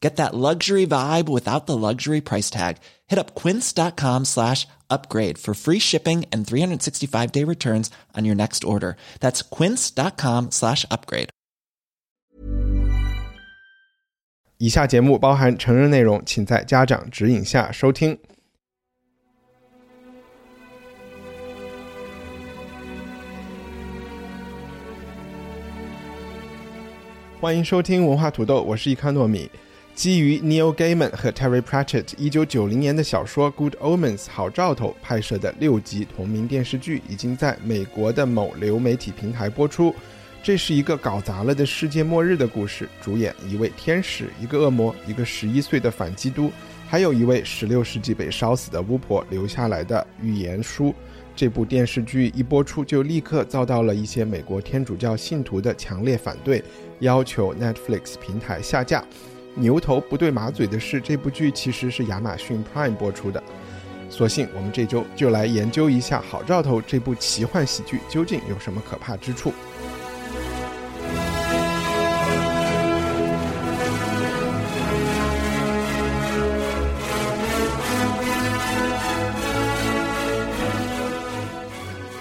Get that luxury vibe without the luxury price tag. Hit up quince.com slash upgrade for free shipping and 365 day returns on your next order. That's quince.com slash upgrade. 以下节目包含成人内容，请在家长指引下收听。欢迎收听文化土豆，我是伊康糯米。 基于 Neil Gaiman 和 Terry Pratchett 一九九零年的小说《Good Omens》好兆头拍摄的六集同名电视剧，已经在美国的某流媒体平台播出。这是一个搞砸了的世界末日的故事，主演一位天使、一个恶魔、一个十一岁的反基督，还有一位十六世纪被烧死的巫婆留下来的预言书。这部电视剧一播出，就立刻遭到了一些美国天主教信徒的强烈反对，要求 Netflix 平台下架。牛头不对马嘴的事，这部剧其实是亚马逊 Prime 播出的。所幸我们这周就来研究一下《好兆头》这部奇幻喜剧究竟有什么可怕之处。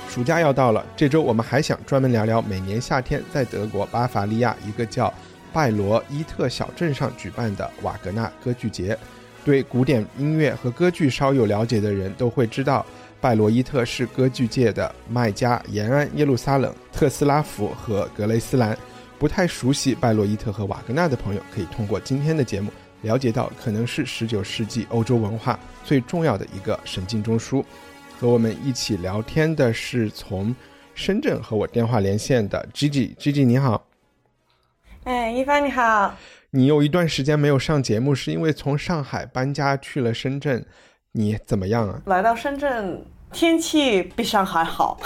暑假要到了，这周我们还想专门聊聊每年夏天在德国巴伐利亚一个叫拜罗伊特小镇上举办的瓦格纳歌剧节。对古典音乐和歌剧稍有了解的人都会知道，拜罗伊特是歌剧界的麦加、延安、耶路撒冷、特斯拉福和格雷斯兰。不太熟悉拜罗伊特和瓦格纳的朋友，可以通过今天的节目了解到，可能是19世纪欧洲文化最重要的一个神经中枢。和我们一起聊天的是从深圳和我电话连线的 Gigi，Gigi 你好。哎，一帆你好。你有一段时间没有上节目，是因为从上海搬家去了深圳，你怎么样啊？来到深圳，天气比上海好，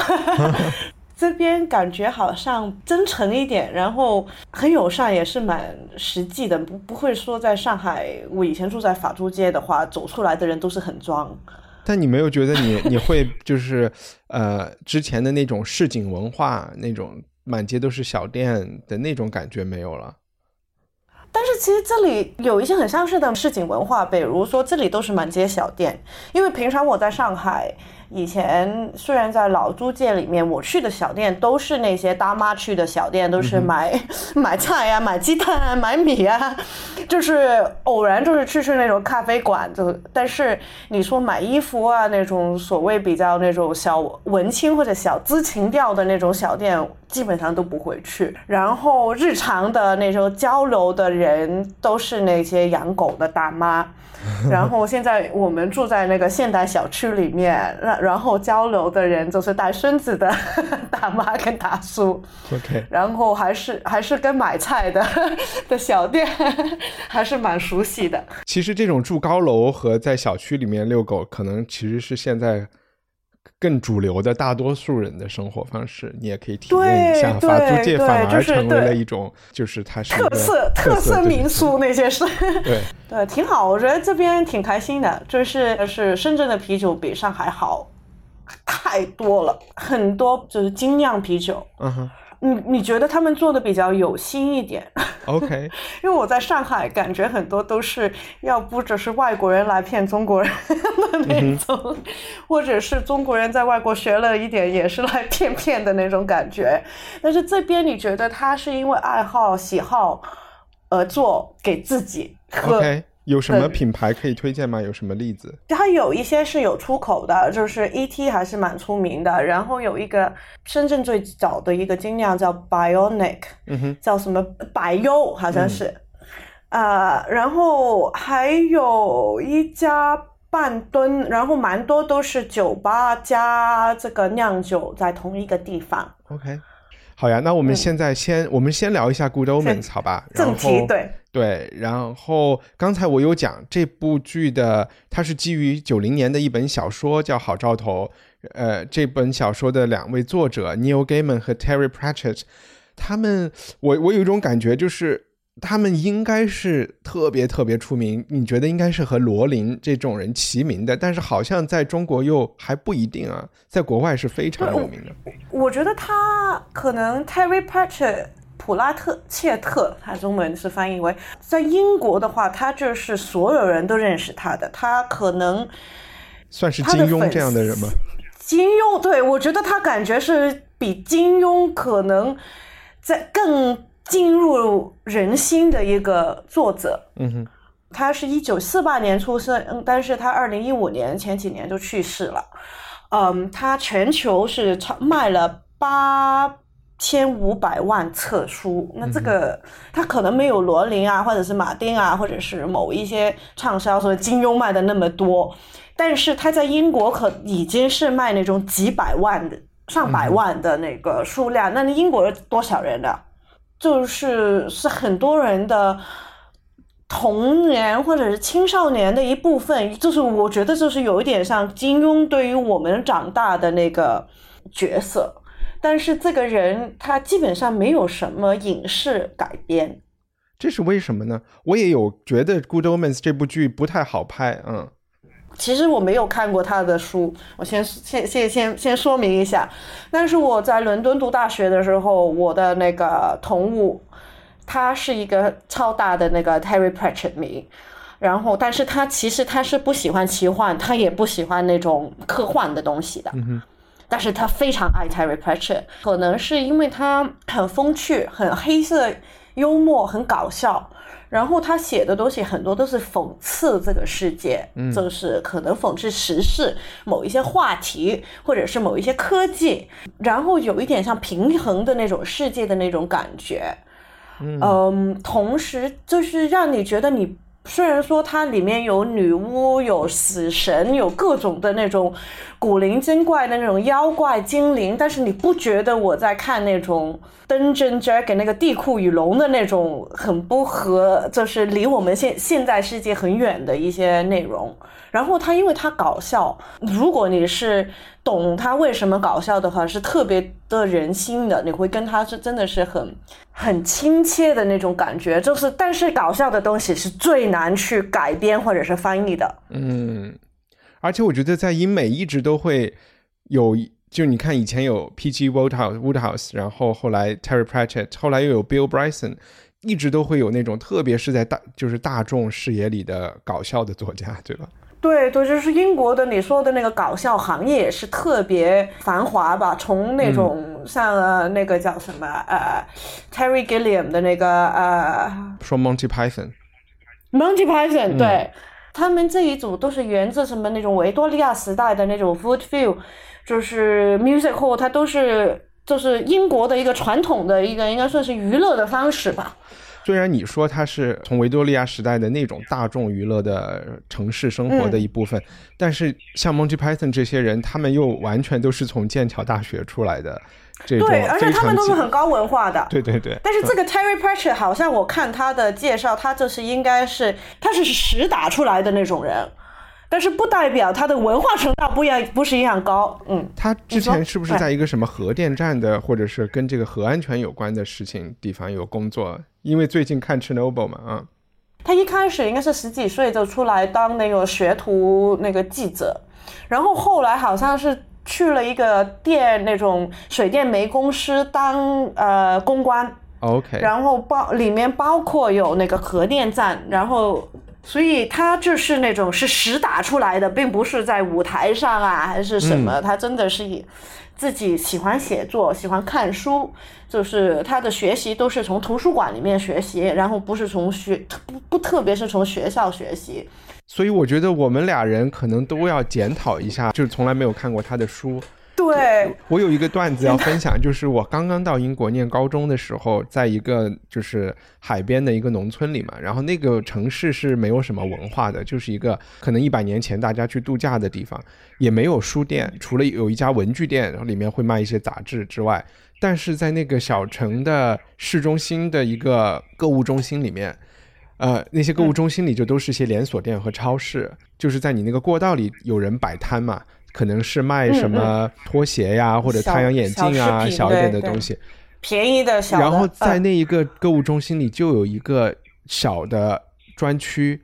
这边感觉好像真诚一点，然后很友善，也是蛮实际的，不不会说在上海，我以前住在法租界的话，走出来的人都是很装。但你没有觉得你你会就是呃之前的那种市井文化那种满街都是小店的那种感觉没有了？但是其实这里有一些很相似的市井文化，比如说这里都是满街小店，因为平常我在上海。以前虽然在老租界里面，我去的小店都是那些大妈去的小店，都是买 买菜呀、买鸡蛋啊、买米啊，就是偶然就是去去那种咖啡馆。就但是你说买衣服啊，那种所谓比较那种小文青或者小资情调的那种小店，基本上都不会去。然后日常的那种交流的人，都是那些养狗的大妈。然后现在我们住在那个现代小区里面，然然后交流的人就是带孙子的 大妈跟大叔。OK，然后还是还是跟买菜的 的小店，还是蛮熟悉的。其实这种住高楼和在小区里面遛狗，可能其实是现在。更主流的大多数人的生活方式，你也可以体验一下。法租界反而成为了一种，就是它是特色特色民宿那些是。对对，挺好，我觉得这边挺开心的。就是是深圳的啤酒比上海好太多了，很多就是精酿啤酒。嗯哼。你你觉得他们做的比较有心一点？OK，因为我在上海感觉很多都是要不只是外国人来骗中国人的那种，或者是中国人在外国学了一点也是来骗骗的那种感觉。但是这边你觉得他是因为爱好喜好而做给自己？OK。有什么品牌可以推荐吗？有什么例子？它有一些是有出口的，就是 ET 还是蛮出名的。然后有一个深圳最早的一个精酿叫 Bionic，嗯哼，叫什么百优好像是，啊，然后还有一家半吨，然后蛮多都是酒吧加这个酿酒在同一个地方。OK。好呀，那我们现在先，我们先聊一下《Good Omens》，好吧？正题对对，然后刚才我有讲这部剧的，它是基于九零年的一本小说，叫《好兆头》。呃，这本小说的两位作者 Neil Gaiman 和 Terry Pratchett，他们，我我有一种感觉就是。他们应该是特别特别出名，你觉得应该是和罗琳这种人齐名的，但是好像在中国又还不一定啊，在国外是非常有名的。我觉得他可能 Terry Pratchett 普拉特切特，他中文是翻译为在英国的话，他就是所有人都认识他的，他可能算是金庸这样的人吗？金庸，对我觉得他感觉是比金庸可能在更。进入人心的一个作者，嗯哼，他是一九四八年出生，嗯，但是他二零一五年前几年就去世了，嗯，他全球是超卖了八千五百万册书，那这个他可能没有罗琳啊，或者是马丁啊，或者是某一些畅销书金庸卖的那么多，但是他在英国可已经是卖那种几百万的、上百万的那个数量，那英国多少人的？就是是很多人的童年或者是青少年的一部分，就是我觉得就是有一点像金庸对于我们长大的那个角色，但是这个人他基本上没有什么影视改编，这是为什么呢？我也有觉得《Good Omens》这部剧不太好拍，嗯。其实我没有看过他的书，我先先先先先说明一下。但是我在伦敦读大学的时候，我的那个同屋，他是一个超大的那个 Terry Pratchett 迷。然后，但是他其实他是不喜欢奇幻，他也不喜欢那种科幻的东西的。嗯但是他非常爱 Terry Pratchett，可能是因为他很风趣、很黑色幽默、很搞笑。然后他写的东西很多都是讽刺这个世界，就是可能讽刺时事某一些话题，或者是某一些科技，然后有一点像平衡的那种世界的那种感觉，嗯，同时就是让你觉得你。虽然说它里面有女巫、有死神、有各种的那种古灵精怪的那种妖怪精灵，但是你不觉得我在看那种《灯针 jag》那个地库与龙的那种很不合，就是离我们现现在世界很远的一些内容。然后它因为它搞笑，如果你是懂它为什么搞笑的话，是特别的人心的，你会跟它是真的是很很亲切的那种感觉。就是但是搞笑的东西是最难去改编或者是翻译的。嗯，而且我觉得在英美一直都会有，就你看以前有 P.G. Woodhouse Woodhouse，然后后来 Terry Pratchett，后来又有 Bill Bryson，一直都会有那种特别是在大就是大众视野里的搞笑的作家，对吧？对对，就是英国的你说的那个搞笑行业也是特别繁华吧？从那种像那个叫什么呃，Terry Gilliam 的那个呃，说 Monty Python，Monty Python，对。他们这一组都是源自什么那种维多利亚时代的那种 Vaudeville，就是 music hall，它都是就是英国的一个传统的一个应该算是娱乐的方式吧。虽然你说它是从维多利亚时代的那种大众娱乐的城市生活的一部分，但是像 Monty Python 这些人，他们又完全都是从剑桥大学出来的，这种对，而且他们都是很高文化的。对对对。但是这个 Terry Pratchett 好像我看他的介绍，他就是应该是他是实打出来的那种人，但是不代表他的文化程度不一样，不是一样高。嗯。他之前是不是在一个什么核电站的，或者是跟这个核安全有关的事情地方有工作？因为最近看 Chernobyl 嘛，啊，他一开始应该是十几岁就出来当那个学徒那个记者，然后后来好像是去了一个电那种水电煤公司当呃公关，OK，然后包里面包括有那个核电站，然后所以他就是那种是实打出来的，并不是在舞台上啊还是什么，他真的是以。自己喜欢写作，喜欢看书，就是他的学习都是从图书馆里面学习，然后不是从学不不特别是从学校学习。所以我觉得我们俩人可能都要检讨一下，就是从来没有看过他的书。对，我有一个段子要分享，就是我刚刚到英国念高中的时候，在一个就是海边的一个农村里嘛，然后那个城市是没有什么文化的，就是一个可能一百年前大家去度假的地方，也没有书店，除了有一家文具店，然后里面会卖一些杂志之外，但是在那个小城的市中心的一个购物中心里面。呃，那些购物中心里就都是一些连锁店和超市，就是在你那个过道里有人摆摊嘛，可能是卖什么拖鞋呀，或者太阳眼镜啊，小一点的东西，便宜的小。然后在那一个购物中心里就有一个小的专区，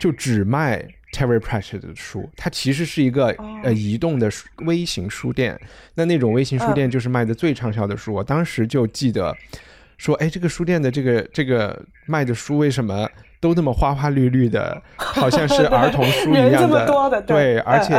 就只卖 Terry Pratchett 的书，它其实是一个呃移动的微型书店。那那种微型书店就是卖的最畅销的书，我当时就记得。说，哎，这个书店的这个这个卖的书为什么都那么花花绿绿的，好像是儿童书一样的？对，而且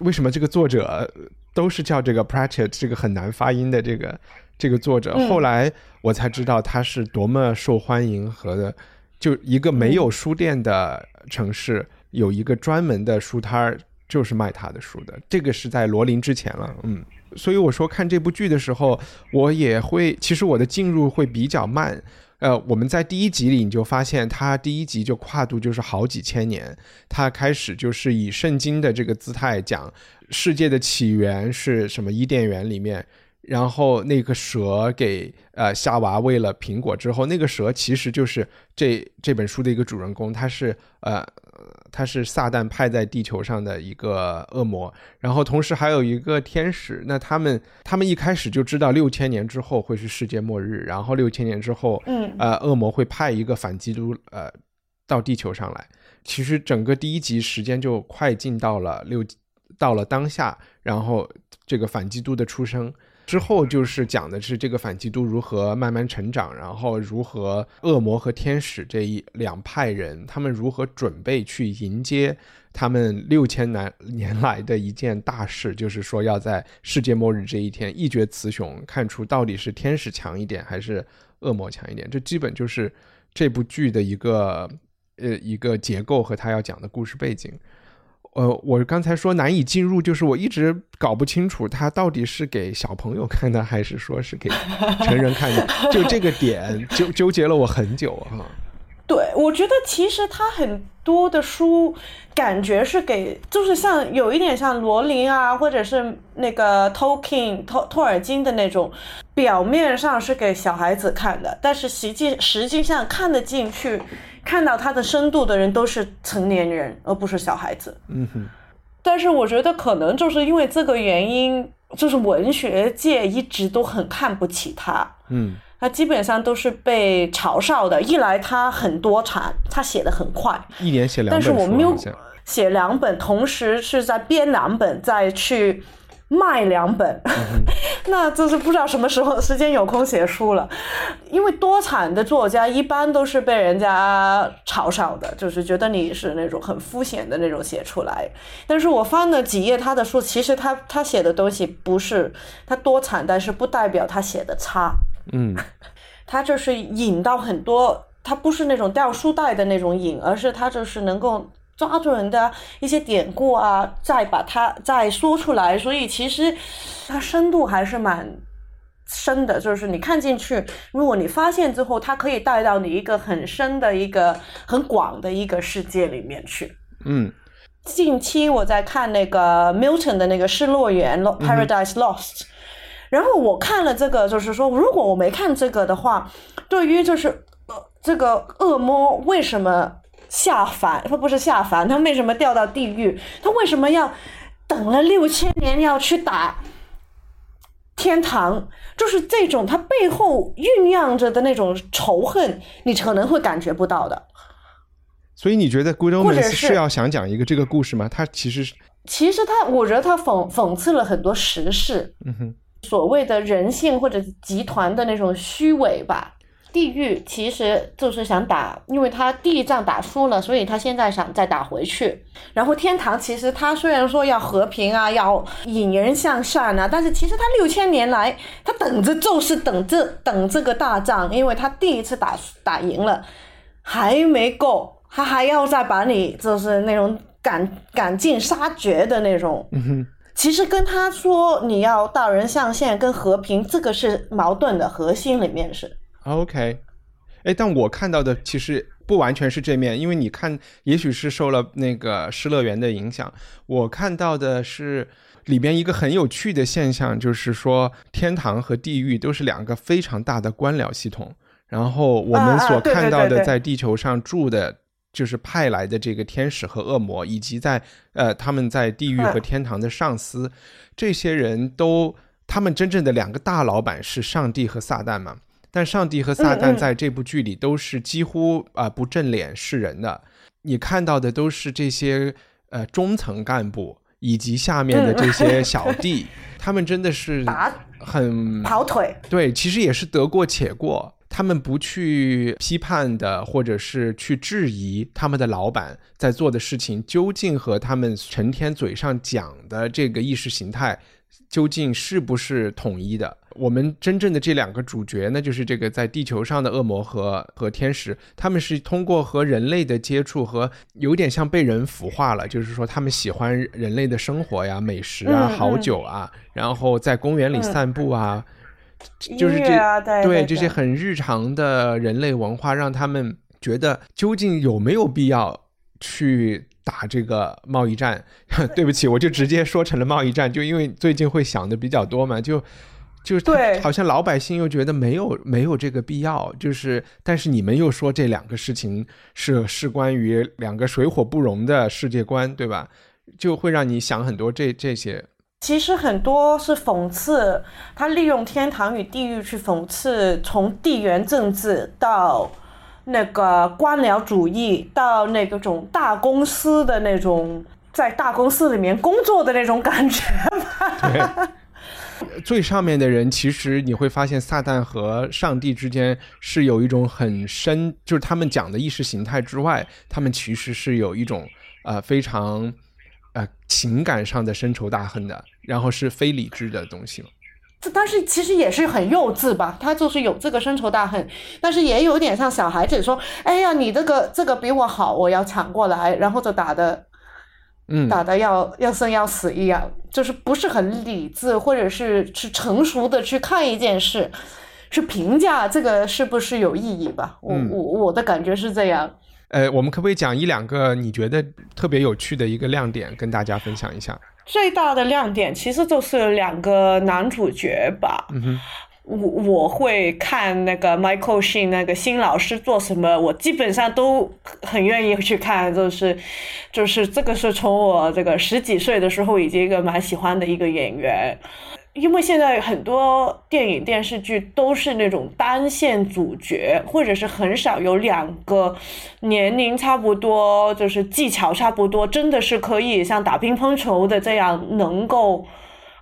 为什么这个作者都是叫这个 Pratchett 这个很难发音的这个这个作者？后来我才知道他是多么受欢迎和的，就一个没有书店的城市有一个专门的书摊儿，就是卖他的书的。这个是在罗琳之前了，嗯。所以我说看这部剧的时候，我也会，其实我的进入会比较慢。呃，我们在第一集里你就发现，它第一集就跨度就是好几千年，它开始就是以圣经的这个姿态讲世界的起源是什么伊甸园里面，然后那个蛇给呃夏娃喂了苹果之后，那个蛇其实就是这这本书的一个主人公，他是呃。他是撒旦派在地球上的一个恶魔，然后同时还有一个天使。那他们他们一开始就知道六千年之后会是世界末日，然后六千年之后，嗯，呃，恶魔会派一个反基督呃到地球上来。其实整个第一集时间就快进到了六到了当下，然后这个反基督的出生。之后就是讲的是这个反基督如何慢慢成长，然后如何恶魔和天使这一两派人，他们如何准备去迎接他们六千年年来的一件大事，就是说要在世界末日这一天一决雌雄，看出到底是天使强一点还是恶魔强一点。这基本就是这部剧的一个呃一个结构和他要讲的故事背景。呃，我刚才说难以进入，就是我一直搞不清楚它到底是给小朋友看的，还是说是给成人看的，就这个点纠纠结了我很久哈。对，我觉得其实他很多的书感觉是给，就是像有一点像罗琳啊，或者是那个托金托托尔金的那种，表面上是给小孩子看的，但是实际实际上看得进去。看到它的深度的人都是成年人，而不是小孩子。嗯哼。但是我觉得可能就是因为这个原因，就是文学界一直都很看不起他。嗯。他基本上都是被嘲笑的。一来他很多产，他写的很快，一年写两本。但是我没有写两本，同时是在编两本，再去。卖两本，那就是不知道什么时候时间有空写书了。因为多产的作家一般都是被人家嘲笑的，就是觉得你是那种很肤浅的那种写出来。但是我翻了几页他的书，其实他他写的东西不是他多产，但是不代表他写的差。嗯，他就是引到很多，他不是那种掉书袋的那种引，而是他就是能够。抓住人的一些典故啊，再把它再说出来，所以其实它深度还是蛮深的。就是你看进去，如果你发现之后，它可以带到你一个很深的一个很广的一个世界里面去。嗯，近期我在看那个 Milton 的那个《失乐园》（Paradise Lost），然后我看了这个，就是说，如果我没看这个的话，对于就是呃这个恶魔为什么？下凡，他不是下凡，他为什么掉到地狱？他为什么要等了六千年要去打天堂？就是这种他背后酝酿着的那种仇恨，你可能会感觉不到的。所以你觉得《Good Omens》是要想讲一个这个故事吗？他其实是，其实他，我觉得他讽讽刺了很多时事，嗯哼，所谓的人性或者集团的那种虚伪吧。地狱其实就是想打，因为他第一仗打输了，所以他现在想再打回去。然后天堂其实他虽然说要和平啊，要引人向善啊，但是其实他六千年来他等着就是等这等这个大仗，因为他第一次打打赢了还没够，他还要再把你就是那种赶 赶尽杀绝的那种。其实跟他说你要道人象限跟和平，这个是矛盾的核心里面是。OK，哎，但我看到的其实不完全是这面，因为你看，也许是受了那个《失乐园》的影响，我看到的是。里边一个很有趣的现象，就是说天堂和地狱都是两个非常大的官僚系统。然后我们所看到的在地球上住的，就是派来的这个天使和恶魔，以及在呃他们在地狱和天堂的上司，这些人都他们真正的两个大老板是上帝和撒旦嘛？但上帝和撒旦在这部剧里都是几乎啊不正脸示人的。你看到的都是这些呃中层干部。以及下面的这些小弟，他们真的是很跑腿。对，其实也是得过且过。他们不去批判的，或者是去质疑他们的老板在做的事情，究竟和他们成天嘴上讲的这个意识形态。究竟是不是统一的？我们真正的这两个主角呢，就是这个在地球上的恶魔和和天使，他们是通过和人类的接触和有点像被人腐化了，就是说他们喜欢人类的生活呀、美食啊、好酒啊，然后在公园里散步啊，就是这对这些很日常的人类文化，让他们觉得究竟有没有必要去。打这个贸易战，对不起，我就直接说成了贸易战，就因为最近会想的比较多嘛，就就是对，好像老百姓又觉得没有没有这个必要，就是但是你们又说这两个事情是是关于两个水火不容的世界观，对吧？就会让你想很多这这些。其实很多是讽刺，他利用天堂与地狱去讽刺从地缘政治到。那个官僚主义到那个种大公司的那种，在大公司里面工作的那种感觉吧。最上面的人，其实你会发现，撒旦和上帝之间是有一种很深，就是他们讲的意识形态之外，他们其实是有一种呃非常呃情感上的深仇大恨的，然后是非理智的东西嘛。但是其实也是很幼稚吧，他就是有这个深仇大恨，但是也有点像小孩子说：“哎呀，你这个这个比我好，我要抢过来，然后就打的，嗯，打的要要生要死一样，就是不是很理智，或者是去成熟的去看一件事，去评价这个是不是有意义吧？我我我的感觉是这样。呃，我们可不可以讲一两个你觉得特别有趣的一个亮点，跟大家分享一下？最大的亮点其实就是两个男主角吧。我我会看那个 Michael Sheen 那个新老师做什么，我基本上都很愿意去看。就是就是这个是从我这个十几岁的时候已经一个蛮喜欢的一个演员。因为现在很多电影电视剧都是那种单线主角，或者是很少有两个年龄差不多，就是技巧差不多，真的是可以像打乒乓球的这样，能够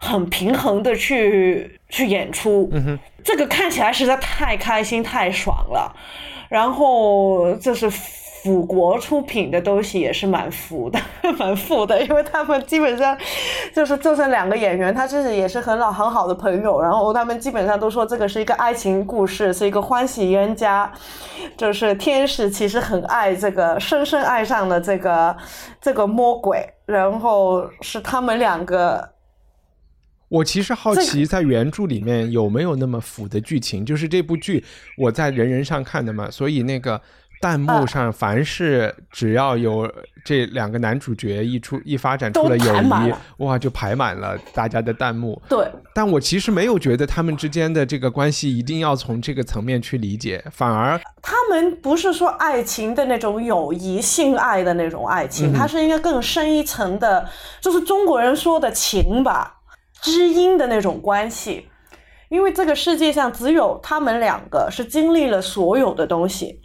很平衡的去去演出。嗯这个看起来实在太开心、太爽了。然后就是。腐国出品的东西也是蛮腐的，蛮腐的，因为他们基本上就是就剩两个演员，他自己也是很老很好的朋友，然后他们基本上都说这个是一个爱情故事，是一个欢喜冤家，就是天使其实很爱这个，深深爱上了这个这个魔鬼，然后是他们两个。我其实好奇，在原著里面有没有那么腐的剧情？就是这部剧我在人人上看的嘛，所以那个。弹幕上，凡是只要有这两个男主角一出一发展出了友谊，哇，就排满了大家的弹幕。对，但我其实没有觉得他们之间的这个关系一定要从这个层面去理解，反而他们不是说爱情的那种友谊、性爱的那种爱情，它是一个更深一层的，就是中国人说的情吧，知音的那种关系。因为这个世界上只有他们两个是经历了所有的东西。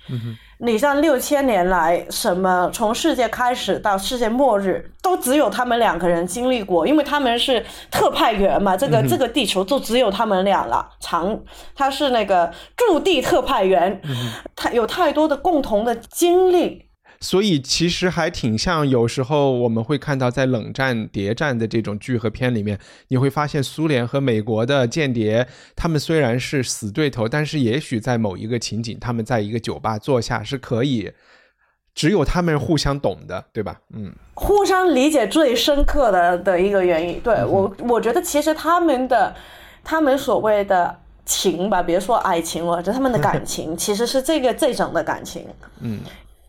你像六千年来，什么从世界开始到世界末日，都只有他们两个人经历过，因为他们是特派员嘛。这个这个地球就只有他们俩了。长，他是那个驻地特派员，他有太多的共同的经历。所以其实还挺像，有时候我们会看到在冷战谍战的这种剧和片里面，你会发现苏联和美国的间谍，他们虽然是死对头，但是也许在某一个情景，他们在一个酒吧坐下是可以只有他们互相懂的，对吧？嗯，互相理解最深刻的的一个原因。对我，我觉得其实他们的他们所谓的情吧，别说爱情了，就他们的感情，其实是这个这种的感情。嗯。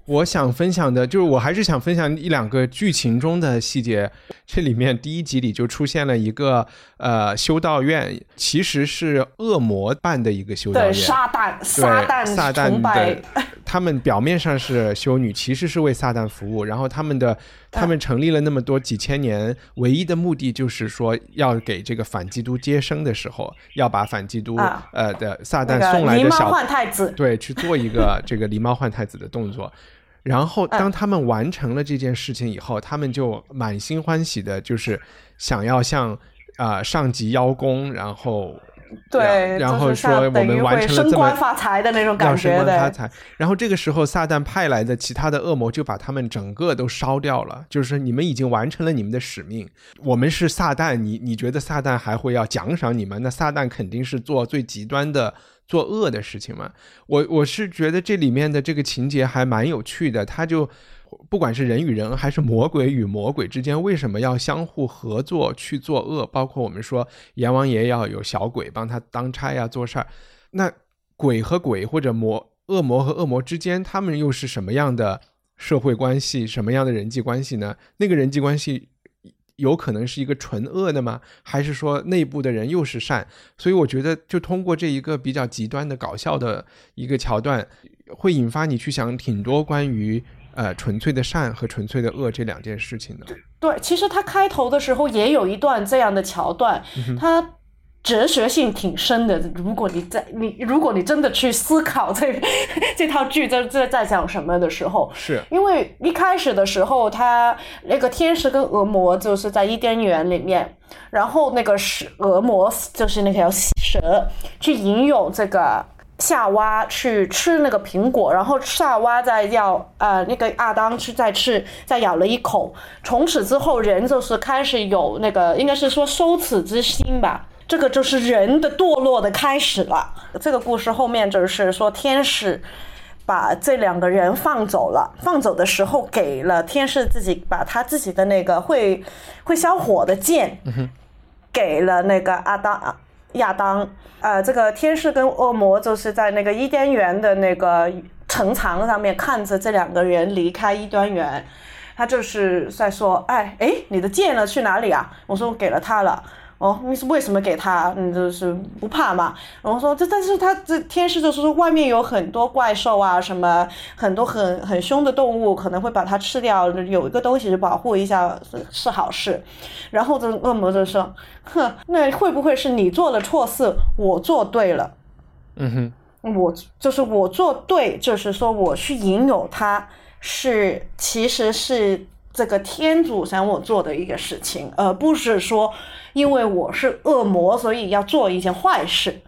我想分享的就是，我还是想分享一两个剧情中的细节。这里面第一集里就出现了一个呃修道院，其实是恶魔办的一个修道院，撒旦，撒旦，撒旦的。他们表面上是修女，其实是为撒旦服务。然后他们的他们成立了那么多几千年，唯一的目的就是说要给这个反基督接生的时候，要把反基督呃的撒旦送来的小换太子，对，去做一个这个狸猫换太子的动作。然后，当他们完成了这件事情以后，他们就满心欢喜的，就是想要向啊上级邀功，然后对，然后说我们完成了这么发财的那种感觉，发财。然后这个时候，撒旦派来的其他的恶魔就把他们整个都烧掉了，就是你们已经完成了你们的使命。我们是撒旦，你你觉得撒旦还会要奖赏你们？那撒旦肯定是做最极端的。做恶的事情嘛，我我是觉得这里面的这个情节还蛮有趣的。他就不管是人与人，还是魔鬼与魔鬼之间，为什么要相互合作去做恶？包括我们说阎王爷要有小鬼帮他当差呀做事儿，那鬼和鬼或者魔恶魔和恶魔之间，他们又是什么样的社会关系？什么样的人际关系呢？那个人际关系。有可能是一个纯恶的吗？还是说内部的人又是善？所以我觉得，就通过这一个比较极端的搞笑的一个桥段，会引发你去想挺多关于呃纯粹的善和纯粹的恶这两件事情的。对，其实他开头的时候也有一段这样的桥段，他。哲学性挺深的。如果你在你，如果你真的去思考这 这套剧在在在讲什么的时候，是因为一开始的时候，他那个天使跟恶魔就是在伊甸园里面，然后那个是恶魔就是那条蛇去引诱这个夏娃去吃那个苹果，然后夏娃在要呃那个亚当去再吃再咬了一口，从此之后人就是开始有那个应该是说羞耻之心吧。这个就是人的堕落的开始了。这个故事后面就是说，天使把这两个人放走了，放走的时候给了天使自己把他自己的那个会会消火的剑，给了那个阿当亚当。呃，这个天使跟恶魔就是在那个伊甸园的那个城墙上面看着这两个人离开伊甸园，他就是在说：“哎哎，你的剑呢？去哪里啊？”我说：“我给了他了。”哦，你是为什么给他？你就是不怕嘛？然后说这，但是他这天师就是说外面有很多怪兽啊，什么很多很很凶的动物可能会把它吃掉，有一个东西保护一下是是好事。然后这恶魔就说，哼，那会不会是你做了错事，我做对了？嗯哼，我就是我做对，就是说我去引诱他，是其实是。这个天主想我做的一个事情，而不是说因为我是恶魔，所以要做一件坏事。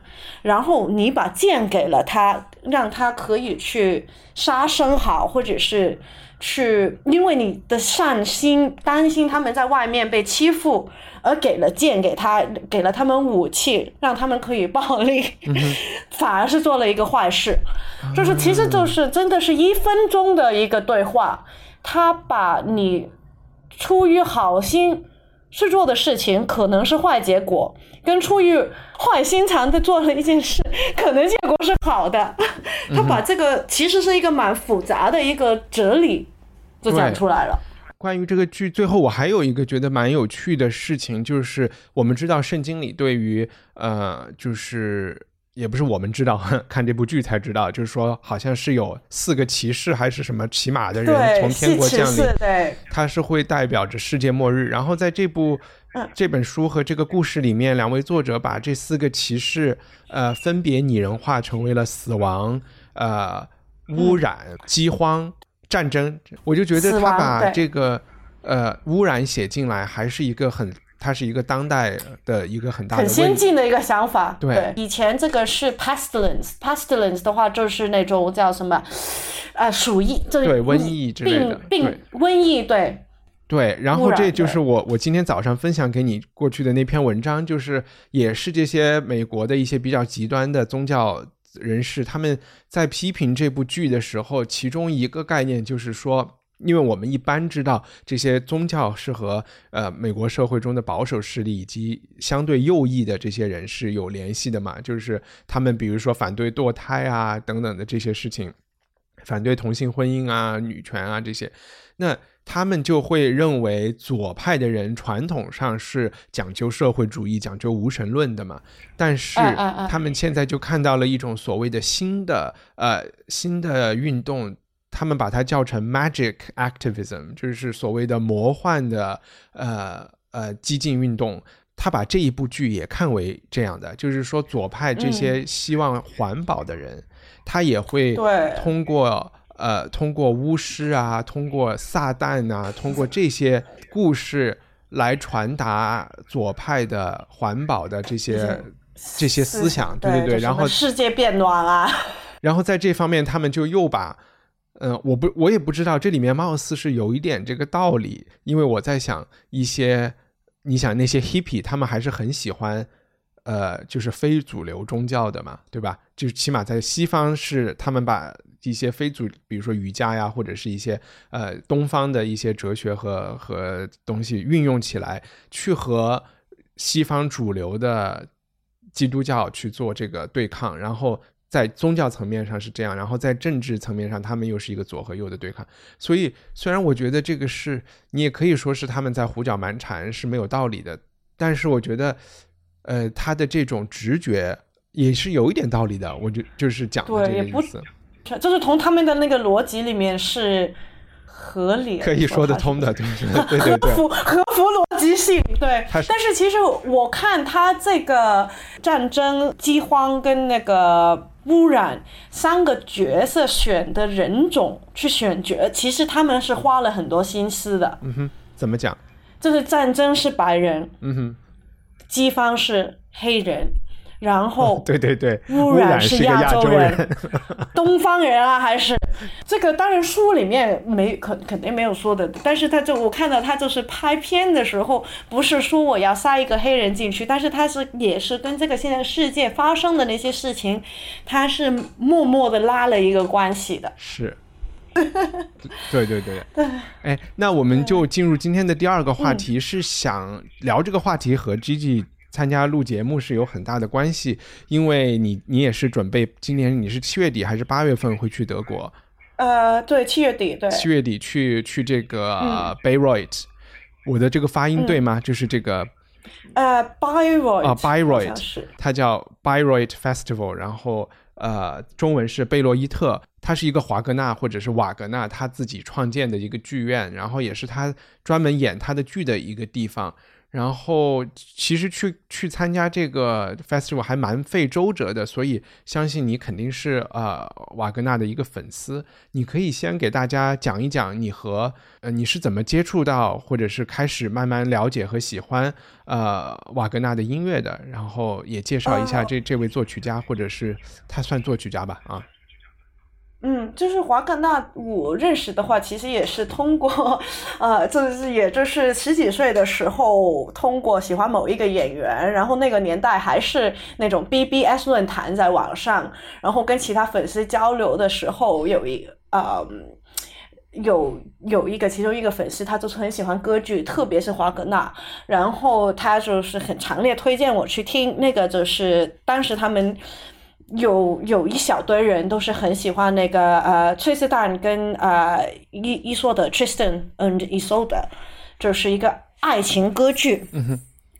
然后你把剑给了他，让他可以去杀生好，或者是去因为你的善心担心他们在外面被欺负，而给了剑给他，给了他们武器，让他们可以暴力，反而是做了一个坏事。就是其实就是真的是一分钟的一个对话。他把你出于好心去做的事情，可能是坏结果；跟出于坏心肠的做了一件事，可能结果是好的。他把这个其实是一个蛮复杂的一个哲理，就讲出来了。关于这个剧，最后我还有一个觉得蛮有趣的事情，就是我们知道圣经里对于呃，就是。也不是我们知道，看这部剧才知道，就是说好像是有四个骑士还是什么骑马的人从天国降临，对，他是会代表着世界末日。然后在这部这本书和这个故事里面，两位作者把这四个骑士呃分别拟人化成为了死亡、呃污染、饥荒、战争。我就觉得他把这个呃污染写进来，还是一个很。它是一个当代的一个很大的、很先进的一个想法。对，以前这个是 pestilence，pestilence 的话就是那种叫什么，呃，鼠疫，对，瘟疫之类的，病瘟疫，对。对，然后这就是我我今天早上分享给你过去的那篇文章，就是也是这些美国的一些比较极端的宗教人士他们在批评这部剧的时候，其中一个概念就是说。因为我们一般知道这些宗教是和呃美国社会中的保守势力以及相对右翼的这些人是有联系的嘛，就是他们比如说反对堕胎啊等等的这些事情，反对同性婚姻啊、女权啊这些，那他们就会认为左派的人传统上是讲究社会主义、讲究无神论的嘛，但是他们现在就看到了一种所谓的新的呃新的运动。他们把它叫成 magic activism，就是所谓的魔幻的呃呃激进运动。他把这一部剧也看为这样的，就是说左派这些希望环保的人，他也会通过呃通过巫师啊，通过撒旦啊，通过这些故事来传达左派的环保的这些这些思想，对对对，然后世界变暖啊，然后在这方面他们就又把。嗯，我不，我也不知道这里面貌似是有一点这个道理，因为我在想一些，你想那些 hippie，他们还是很喜欢，呃，就是非主流宗教的嘛，对吧？就是起码在西方是他们把一些非主，比如说瑜伽呀，或者是一些呃东方的一些哲学和和东西运用起来，去和西方主流的基督教去做这个对抗，然后。在宗教层面上是这样，然后在政治层面上，他们又是一个左和右的对抗。所以，虽然我觉得这个是你也可以说是他们在胡搅蛮缠是没有道理的，但是我觉得，呃，他的这种直觉也是有一点道理的。我就就是讲的这个意思，就是从他们的那个逻辑里面是。合理可以说得通的，对对对对，合符合符逻辑性，对。但是其实我看他这个战争、饥荒跟那个污染三个角色选的人种去选角，其实他们是花了很多心思的。嗯哼，怎么讲？就是战争是白人，嗯哼，机方是黑人。然后，对对对，污染是亚洲人，东方人啊，还是这个？当然书里面没肯肯定没有说的，但是他就我看到他就是拍片的时候，不是说我要塞一个黑人进去，但是他是也是跟这个现在世界发生的那些事情，他是默默的拉了一个关系的。是，对对对对。哎，那我们就进入今天的第二个话题，是想聊这个话题和 Gigi。参加录节目是有很大的关系，因为你你也是准备今年你是七月底还是八月份会去德国？呃，对，七月底，对，七月底去去这个 Bayreuth，我的这个发音对吗？就是这个呃 Bayreuth 啊 Bayreuth，它叫 Bayreuth Festival，然后呃中文是贝洛伊特，它是一个华格纳或者是瓦格纳他自己创建的一个剧院，然后也是他专门演他的剧的一个地方。然后其实去去参加这个 festival 还蛮费周折的，所以相信你肯定是呃瓦格纳的一个粉丝。你可以先给大家讲一讲你和呃你是怎么接触到，或者是开始慢慢了解和喜欢呃瓦格纳的音乐的，然后也介绍一下这这位作曲家，或者是他算作曲家吧啊。嗯，就是华格纳，我认识的话，其实也是通过，呃，就是也就是十几岁的时候，通过喜欢某一个演员，然后那个年代还是那种 BBS 论坛在网上，然后跟其他粉丝交流的时候，有一呃，有有一个其中一个粉丝，他就是很喜欢歌剧，特别是华格纳，然后他就是很强烈推荐我去听那个，就是当时他们。有有一小堆人都是很喜欢那个呃，崔斯坦跟呃伊伊索的 Tristan and Isolde，就是一个爱情歌剧。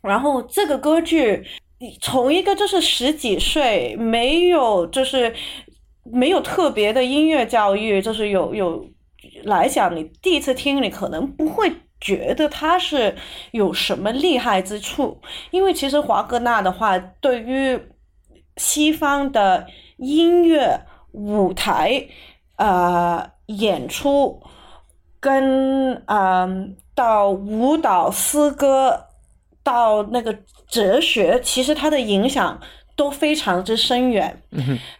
然后这个歌剧从一个就是十几岁没有就是没有特别的音乐教育，就是有有来讲，你第一次听，你可能不会觉得他是有什么厉害之处，因为其实华格纳的话对于。西方的音乐舞台，呃，演出跟嗯，到舞蹈诗歌，到那个哲学，其实它的影响都非常之深远。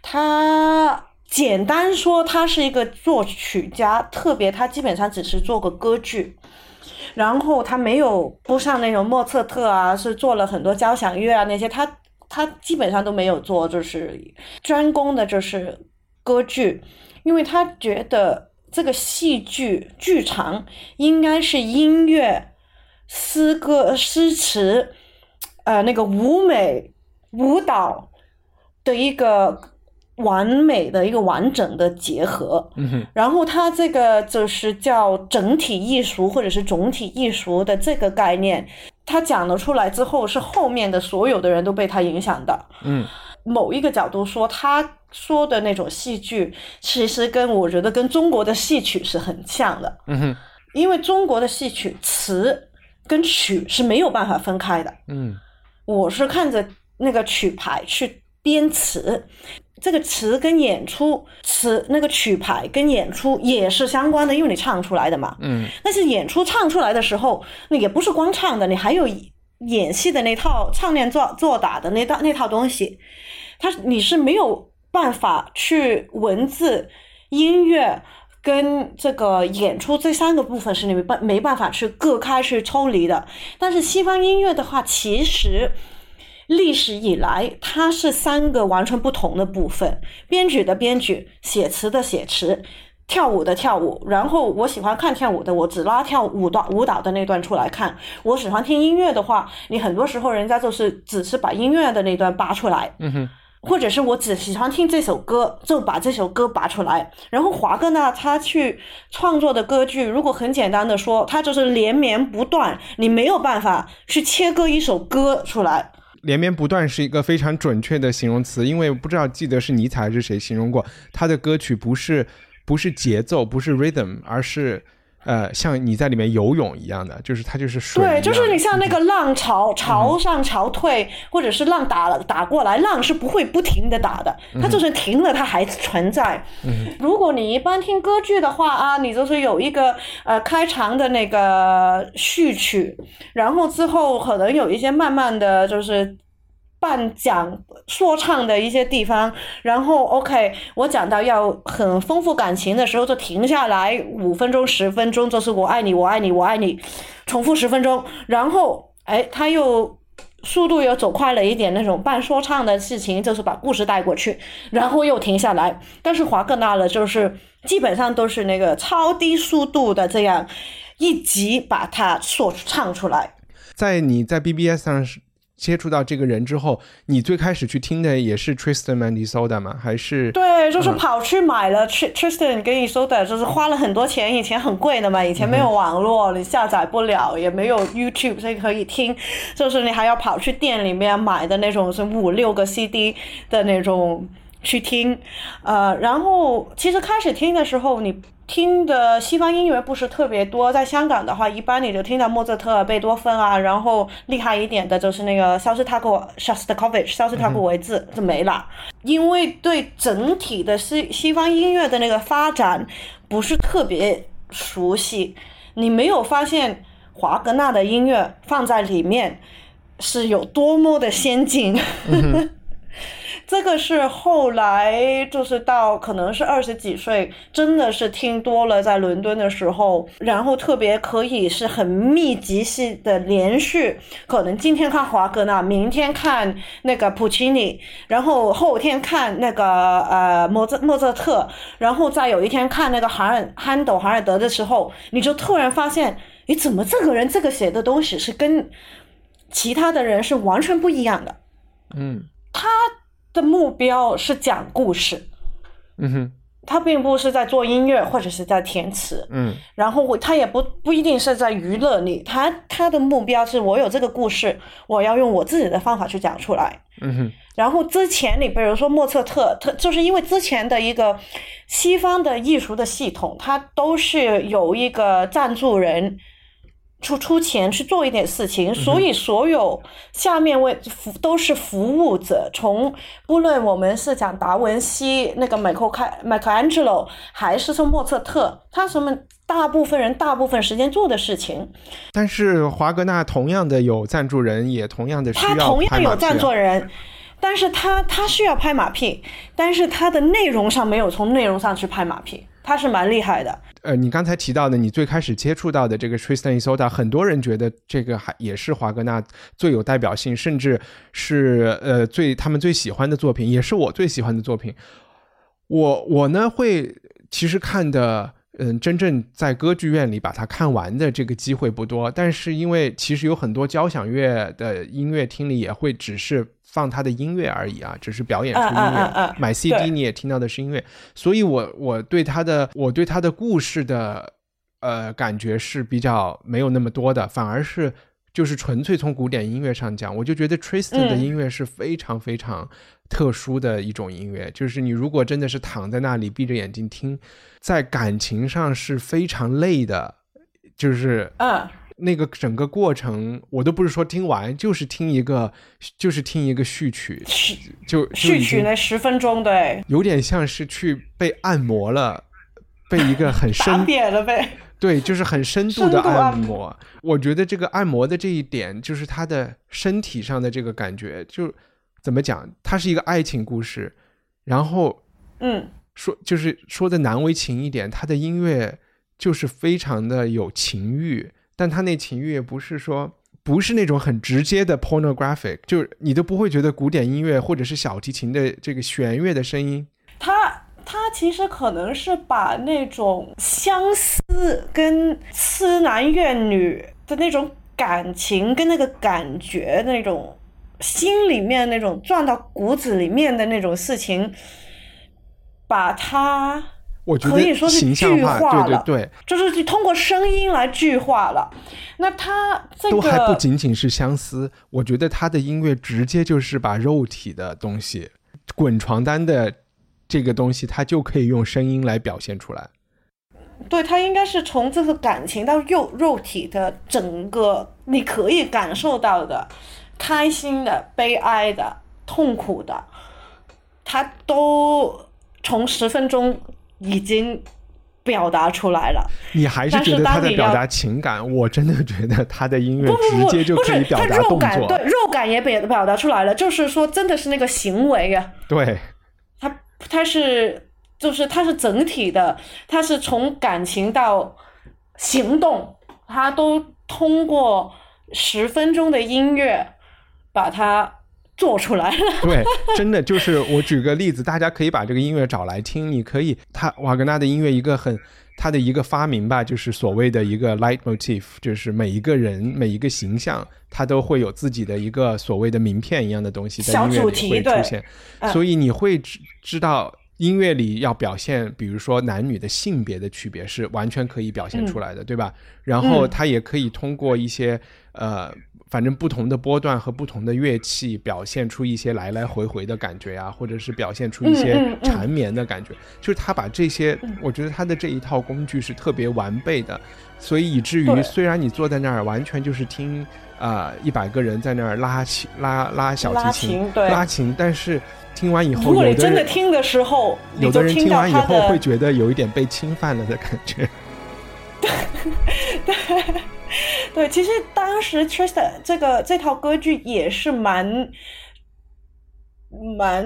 他简单说，他是一个作曲家，特别他基本上只是做个歌剧，然后他没有不像那种莫测特啊，是做了很多交响乐啊那些他。他基本上都没有做就是专攻的，就是歌剧，因为他觉得这个戏剧剧场应该是音乐、诗歌、诗词，呃，那个舞美、舞蹈的一个。完美的一个完整的结合，然后他这个就是叫整体艺术或者是总体艺术的这个概念，他讲了出来之后，是后面的所有的人都被他影响的。嗯，某一个角度说，他说的那种戏剧，其实跟我觉得跟中国的戏曲是很像的。嗯哼，因为中国的戏曲词跟曲是没有办法分开的。嗯，我是看着那个曲牌去编词。这个词跟演出词那个曲牌跟演出也是相关的，因为你唱出来的嘛。嗯。但是演出唱出来的时候，那也不是光唱的，你还有演戏的那套唱念做做打的那套那套东西，它你是没有办法去文字、音乐跟这个演出这三个部分是你没办没办法去各开去抽离的。但是西方音乐的话，其实。历史以来，它是三个完全不同的部分：编剧的编剧，写词的写词，跳舞的跳舞。然后我喜欢看跳舞的，我只拉跳舞的舞蹈的那段出来看。我喜欢听音乐的话，你很多时候人家就是只是把音乐的那段扒出来，嗯哼，或者是我只喜欢听这首歌，就把这首歌拔出来。然后华格纳他去创作的歌剧，如果很简单的说，他就是连绵不断，你没有办法去切割一首歌出来。连绵不断是一个非常准确的形容词，因为不知道记得是尼采还是谁形容过他的歌曲不是不是节奏，不是 rhythm，而是呃像你在里面游泳一样的，就是它就是水。对，就是你像那个浪潮潮上潮退，或者是浪打了打过来，浪是不会不停的打的，它就是停了它还存在。嗯如果你一般听歌剧的话啊，你就是有一个呃开场的那个序曲，然后之后可能有一些慢慢的就是。半讲说唱的一些地方，然后 OK，我讲到要很丰富感情的时候就停下来五分钟十分钟，就是我爱你我爱你我爱你，重复十分钟，然后哎他又速度又走快了一点，那种半说唱的事情就是把故事带过去，然后又停下来。但是华格纳了就是基本上都是那个超低速度的这样一集把它说唱出来。在你在 BBS 上是。接触到这个人之后，你最开始去听的也是 Tristan and Isolde 吗？还是对，就是跑去买了 Tristan 跟 Isolde，就是花了很多钱，以前很贵的嘛，以前没有网络，你下载不了，也没有 YouTube 所以可以听，就是你还要跑去店里面买的那种是五六个 CD 的那种去听，呃，然后其实开始听的时候你。听的西方音乐不是特别多，在香港的话，一般你就听到莫扎特、贝多芬啊，然后厉害一点的就是那个肖斯塔科、肖斯塔科维奇、肖斯塔科维兹就没了。因为对整体的西西方音乐的那个发展不是特别熟悉，你没有发现华格纳的音乐放在里面是有多么的先进。这个是后来，就是到可能是二十几岁，真的是听多了，在伦敦的时候，然后特别可以是很密集式的连续，可能今天看华格纳，明天看那个普契尼，然后后天看那个呃莫莫扎特，然后再有一天看那个韩尔憨斗韩尔德的时候，你就突然发现，你怎么这个人这个写的东西是跟其他的人是完全不一样的？嗯，他。的目标是讲故事，嗯哼，他并不是在做音乐或者是在填词，嗯，然后我他也不不一定是在娱乐你，他他的目标是我有这个故事，我要用我自己的方法去讲出来，嗯哼，然后之前你比如说莫测特，他就是因为之前的一个西方的艺术的系统，它都是有一个赞助人。出出钱去做一点事情，所以所有下面为服都是服务者。从不论我们是讲达文西那个麦克开麦克安吉罗，还是说莫测特，他什么大部分人大部分时间做的事情。但是华格纳同样的有赞助人，也同样的需要他同样有赞助人，但是他他需要拍马屁，但是他的内容上没有从内容上去拍马屁。他是蛮厉害的。呃，你刚才提到的，你最开始接触到的这个 Tristan Isolde，很多人觉得这个还也是华格纳最有代表性，甚至是呃最他们最喜欢的作品，也是我最喜欢的作品。我我呢会其实看的，嗯，真正在歌剧院里把它看完的这个机会不多，但是因为其实有很多交响乐的音乐厅里也会只是放他的音乐而已啊，只是表演出音乐，买 CD 你也听到的是音乐，所以我我对他的我对他的故事的呃感觉是比较没有那么多的，反而是。就是纯粹从古典音乐上讲，我就觉得 Tristan 的音乐是非常非常特殊的一种音乐。就是你如果真的是躺在那里闭着眼睛听，在感情上是非常累的。就是嗯，那个整个过程，我都不是说听完，就是听一个，就是听一个序曲，就序曲那十分钟，对，有点像是去被按摩了，被一个很深扁了呗。对，就是很深度的按摩。我觉得这个按摩的这一点，就是他的身体上的这个感觉，就怎么讲？它是一个爱情故事，然后，嗯，说就是说的难为情一点，他的音乐就是非常的有情欲，但他那情欲也不是说不是那种很直接的 pornographic，就是你都不会觉得古典音乐或者是小提琴的这个弦乐的声音，他。他其实可能是把那种相思跟痴男怨女的那种感情跟那个感觉那种心里面那种钻到骨子里面的那种事情，把它我觉得可以说是具化了，对对对，就是通过声音来具化了。那他这个都还不仅仅是相思，我觉得他的音乐直接就是把肉体的东西滚床单的。这个东西，他就可以用声音来表现出来。对，他应该是从这个感情到肉肉体的整个，你可以感受到的，开心的、悲哀的、痛苦的，他都从十分钟已经表达出来了。你还是觉得他在表达情感？我真的觉得他的音乐直接就可以表达动作。对，肉感也表表达出来了，就是说，真的是那个行为啊。对。他他是，就是他是整体的，他是从感情到行动，他都通过十分钟的音乐把它做出来了。对，真的就是我举个例子，大家可以把这个音乐找来听。你可以，他瓦格纳的音乐一个很他的一个发明吧，就是所谓的一个 light motif，就是每一个人每一个形象，他都会有自己的一个所谓的名片一样的东西在音乐里会出现，所以你会知知道。音乐里要表现，比如说男女的性别的区别是完全可以表现出来的，对吧？然后他也可以通过一些呃，反正不同的波段和不同的乐器，表现出一些来来回回的感觉呀，或者是表现出一些缠绵的感觉。就是他把这些，我觉得他的这一套工具是特别完备的，所以以至于虽然你坐在那儿完全就是听啊一百个人在那儿拉琴拉拉小提琴拉琴，但是。听完以后，如果你真的听的时候，有的人听完以后会觉得有一点被侵犯了的感觉。对，对，其实当时 Tristan 这个这套歌剧也是蛮蛮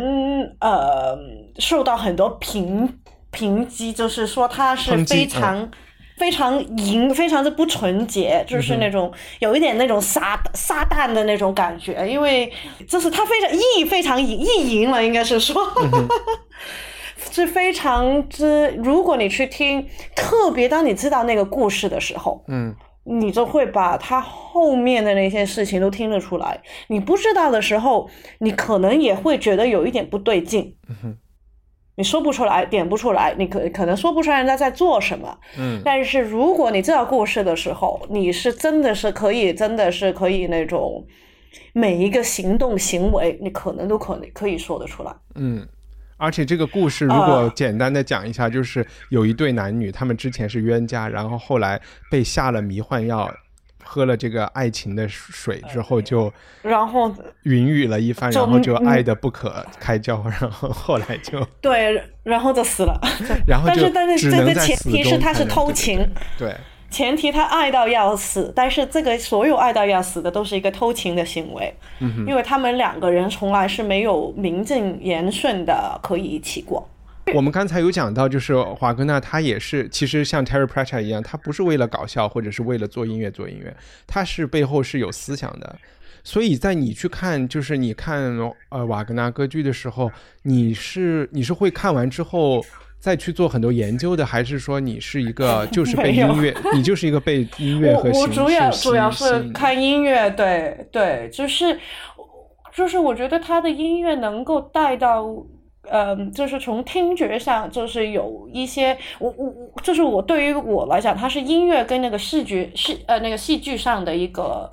呃受到很多评评击，就是说他是非常。非常淫，非常的不纯洁，就是那种有一点那种撒撒旦的那种感觉，因为就是他非常意非常淫意淫了，应该是说，是非常之。如果你去听，特别当你知道那个故事的时候，嗯，你就会把他后面的那些事情都听得出来。你不知道的时候，你可能也会觉得有一点不对劲。你说不出来，点不出来，你可可能说不出来人家在做什么。嗯，但是如果你知道故事的时候，你是真的是可以，真的是可以那种每一个行动行为，你可能都可能可以说得出来。嗯，而且这个故事如果简单的讲一下，就是有一对男女，他们之前是冤家，然后后来被下了迷幻药。喝了这个爱情的水之后，就然后云雨了一番，然后就爱的不可开交，然后后来就对，然后就死了。然后但是但是这个前提是他是偷情，对，前提他爱到要死，但是这个所有爱到要死的都是一个偷情的行为，因为他们两个人从来是没有名正言顺的可以一起过。我们刚才有讲到，就是华格纳他也是，其实像 Terry Pratchett 一样，他不是为了搞笑或者是为了做音乐做音乐，他是背后是有思想的。所以在你去看，就是你看呃瓦格纳歌剧的时候，你是你是会看完之后再去做很多研究的，还是说你是一个 就是被音乐，你就是一个被音乐和我主要主要是是看音乐，对对，就是就是我觉得他的音乐能够带到。嗯，就是从听觉上，就是有一些，我我我，就是我对于我来讲，它是音乐跟那个视觉视呃那个戏剧上的一个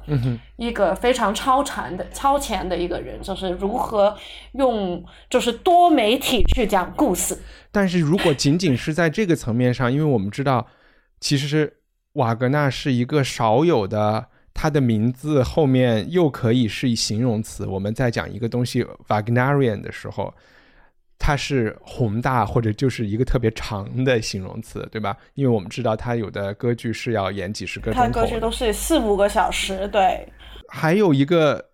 一个非常超前的超前的一个人，就是如何用就是多媒体去讲故事。但是如果仅仅是在这个层面上，因为我们知道，其实瓦格纳是一个少有的，他的名字后面又可以是以形容词。我们在讲一个东西 Wagnerian 的时候。它是宏大或者就是一个特别长的形容词，对吧？因为我们知道他有的歌剧是要演几十个钟头，歌剧都是四五个小时，对。还有一个，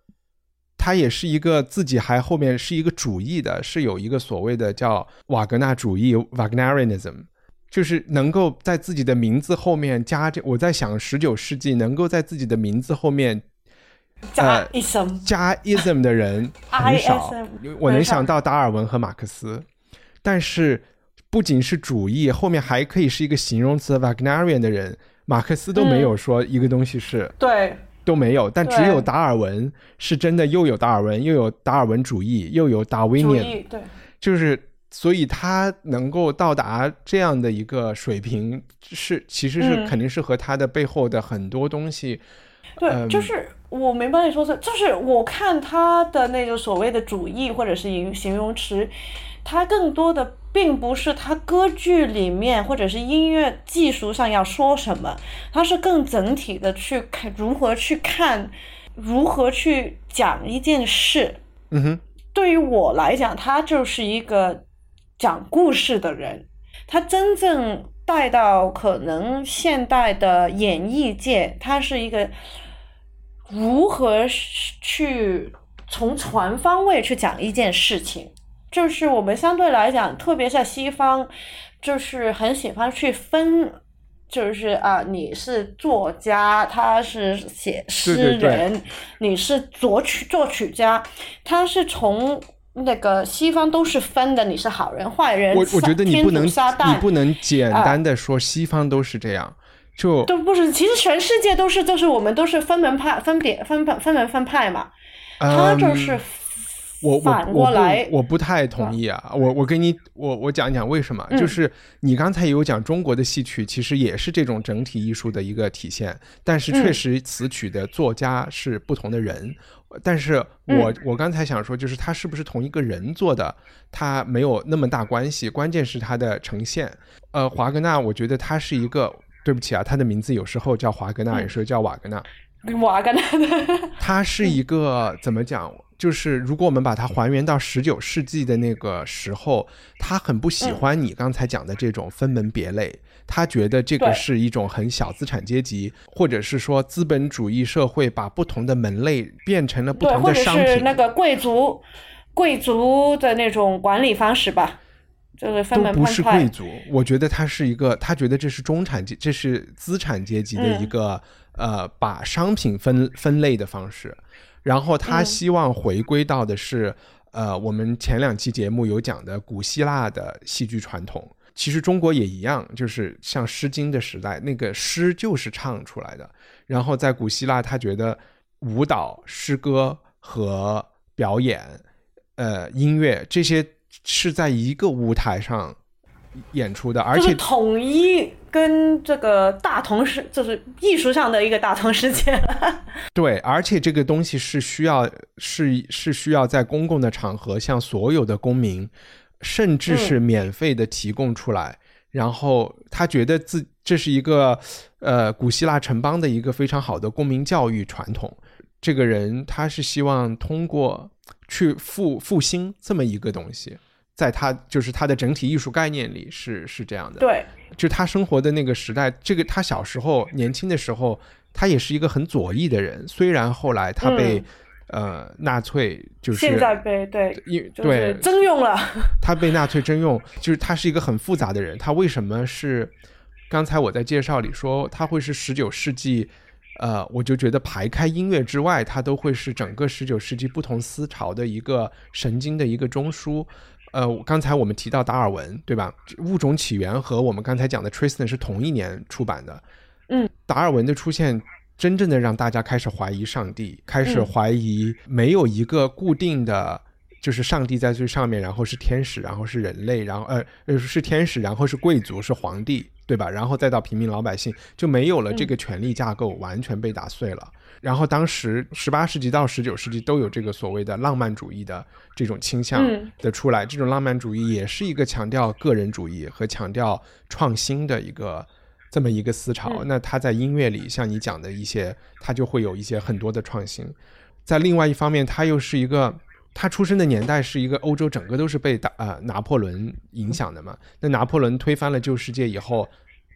他也是一个自己还后面是一个主义的，是有一个所谓的叫瓦格纳主义 （Wagnerianism），就是能够在自己的名字后面加这。我在想，十九世纪能够在自己的名字后面。加 ism 加 ism 的人 很少，我能想到达尔文和马克思，但是不仅是主义，后面还可以是一个形容词 Wagnerian 的人，马克思都没有说一个东西是对都没有，但只有达尔文是真的，又有达尔文，又有达尔文主义，又有达维尼，对，就是所以他能够到达这样的一个水平，是其实是肯定是和他的背后的很多东西。对，就是我明白你说是，就是我看他的那个所谓的主义或者是形形容词，他更多的并不是他歌剧里面或者是音乐技术上要说什么，他是更整体的去看如何去看，如何去讲一件事。嗯哼，对于我来讲，他就是一个讲故事的人，他真正带到可能现代的演艺界，他是一个。如何去从全方位去讲一件事情？就是我们相对来讲，特别在西方，就是很喜欢去分，就是啊，你是作家，他是写诗人，你是作曲作曲家，他是从那个西方都是分的，你是好人坏人，我我觉得你不能你不能简单的说西方都是这样。就都不是，其实全世界都是，就是我们都是分门派、分别、分分分门分派嘛。他就是我我我不，我不太同意啊。我我给你，我我讲一讲为什么。就是你刚才有讲中国的戏曲，其实也是这种整体艺术的一个体现。但是确实词曲的作家是不同的人。但是我我刚才想说，就是他是不是同一个人做的，他没有那么大关系。关键是他的呈现。呃，华格纳，我觉得他是一个。对不起啊，他的名字有时候叫华格纳，有时候叫瓦格纳。瓦格纳，他是一个怎么讲？就是如果我们把它还原到十九世纪的那个时候，他很不喜欢你刚才讲的这种分门别类，他觉得这个是一种很小资产阶级，或者是说资本主义社会把不同的门类变成了不同的商品，是那个贵族贵族的那种管理方式吧。都不是贵族，我觉得他是一个，他觉得这是中产阶，这是资产阶级的一个呃，把商品分分类的方式。然后他希望回归到的是呃，我们前两期节目有讲的古希腊的戏剧传统。其实中国也一样，就是像《诗经》的时代，那个诗就是唱出来的。然后在古希腊，他觉得舞蹈、诗歌和表演，呃，音乐这些。是在一个舞台上演出的，而且统一跟这个大同世就是艺术上的一个大同世界。对，而且这个东西是需要是是需要在公共的场合向所有的公民，甚至是免费的提供出来。然后他觉得自这是一个呃古希腊城邦的一个非常好的公民教育传统。这个人他是希望通过。去复复兴这么一个东西，在他就是他的整体艺术概念里是是这样的。对，就他生活的那个时代，这个他小时候年轻的时候，他也是一个很左翼的人。虽然后来他被呃，纳粹就是现在被对，对征用了。他被纳粹征用，就是他是一个很复杂的人。他为什么是？刚才我在介绍里说他会是十九世纪，呃，我就觉得排开音乐之外，他都会是整个十九世纪不同思潮的一个神经的一个中枢。呃，刚才我们提到达尔文，对吧？物种起源和我们刚才讲的 Tristan 是同一年出版的。嗯，达尔文的出现，真正的让大家开始怀疑上帝，开始嗯怀疑没有一个固定的，就是上帝在最上面，然后是天使，然后是人类，然后呃呃是天使，然后是贵族，是皇帝，对吧？然后再到平民老百姓，就没有了这个权力架构，完全被打碎了。然后当时十八世纪到十九世纪都有这个所谓的浪漫主义的这种倾向嗯的出来，这种浪漫主义也是一个强调个人主义和强调创新的一个这么一个思潮。嗯那他在音乐里，像你讲的一些，他就会有一些很多的创新。在另外一方面，他又是一个。他出生的年代是一个欧洲整个都是被打呃拿破仑影响的嘛？那拿破仑推翻了旧世界以后，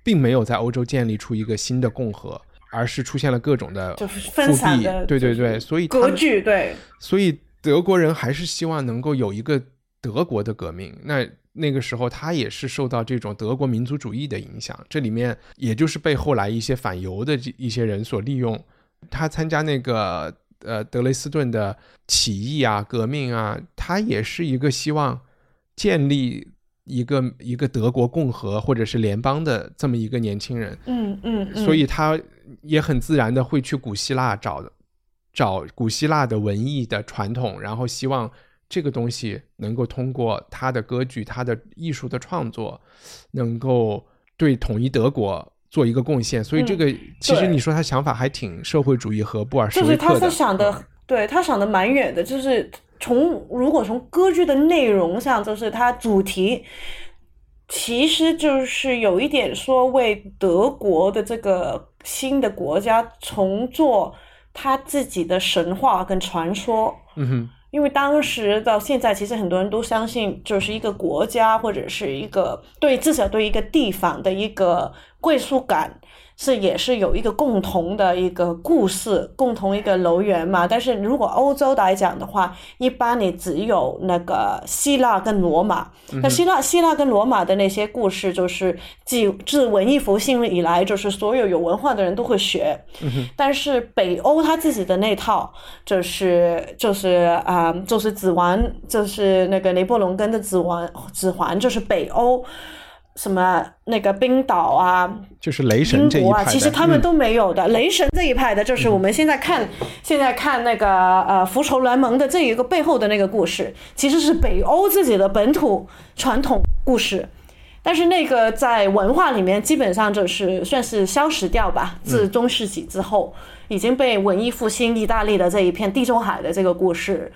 并没有在欧洲建立出一个新的共和，而是出现了各种的就是复分散辟的对对对，所以他格局对，所以德国人还是希望能够有一个德国的革命。那那个时候，他也是受到这种德国民族主义的影响，这里面也就是被后来一些反犹的这一些人所利用。他参加那个呃德累斯顿的起义啊、革命啊，他也是一个希望建立一个一个德国共和或者是联邦的这么一个年轻人。嗯嗯嗯，所以他也很自然的会去古希腊找找古希腊的文艺的传统，然后希望这个东西能够通过他的歌剧、他的艺术的创作，能够对统一德国做一个贡献。所以这个、其实你说他想法还挺社会主义和布尔什维克的。是想的，对他想的蛮远的，就是从如果从歌剧的内容上，就是它主题。其实就是有一点说为德国的这个新的国家重做他自己的神话跟传说，嗯哼，因为当时到现在，其实很多人都相信，就是一个国家或者是一个对至少对一个地方的一个归属感，是也是有一个共同的一个故事，共同一个楼源嘛。但是如果欧洲来讲的话，一般你只有那个希腊跟罗马。那希腊希腊跟罗马的那些故事，就是自自文艺复兴以来，就是所有有文化的人都会学。但是北欧他自己的那套，就是就是啊、就是指环，就是那个拿破仑跟的指环，指环就是北欧。什么那个冰岛啊，就是雷神国啊，这一派的。其实他们嗯都没有的。雷神这一派的，就是我们现在看，现在看那个呃复仇联盟的这一个背后的那个故事，其实是北欧自己的本土传统故事。但是那个在文化里面基本上就是算是消失掉吧，自中世纪之后，已经被文艺复兴意大利的这一片地中海的这个故事，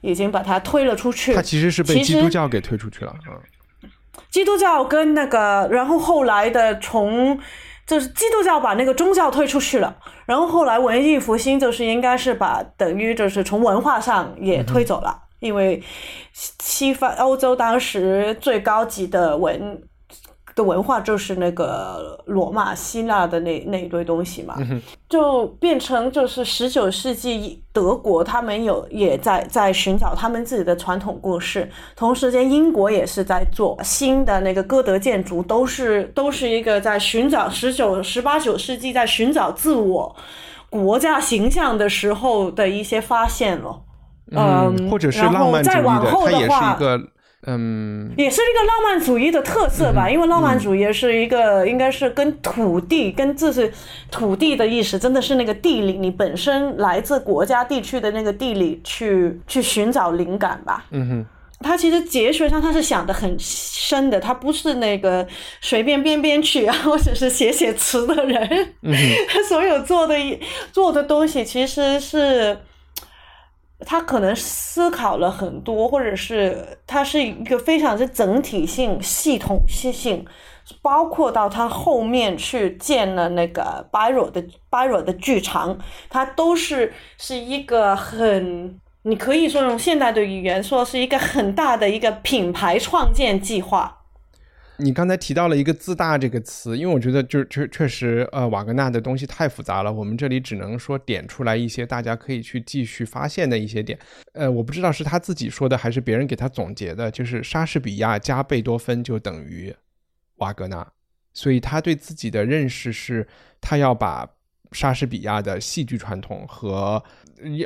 已经把它推了出去。它其实是被基督教给推出去了。基督教跟那个，然后后来的从就是基督教把那个宗教推出去了，然后后来文艺复兴就是应该是把等于就是从文化上也推走了，因为西方欧洲当时最高级的文的文化就是那个罗马希腊的那那一堆东西嘛，就变成就是十九世纪德国他们有也在在寻找他们自己的传统故事，同时间英国也是在做新的那个歌德建筑，都是都是一个在寻找十九十八九世纪在寻找自我国家形象的时候的一些发现了。嗯，或者是然后浪漫主义再往的，它也是后的话一个嗯也是一个浪漫主义的特色吧，因为浪漫主义是一个应该是跟土地、跟这是土地的意识，真的是那个地理，你本身来自国家地区的那个地理去去寻找灵感吧。嗯哼。他其实哲学上他是想的很深的，他不是那个随便编编曲啊，或者是写写词的人。他 所有做的做的东西其实是，他可能思考了很多，或者是他是一个非常之整体性、系统性，包括到他后面去建了那个 Byro 的 Byro 的剧场，他都是是一个很。你可以说用现代的语言说是一个很大的一个品牌创建计划。你刚才提到了一个“自大”这个词，因为我觉得就确确实，呃，瓦格纳的东西太复杂了，我们这里只能说点出来一些大家可以去继续发现的一些点。呃，我不知道是他自己说的还是别人给他总结的，就是莎士比亚加贝多芬就等于瓦格纳，所以他对自己的认识是，他要把。莎士比亚的戏剧传统和，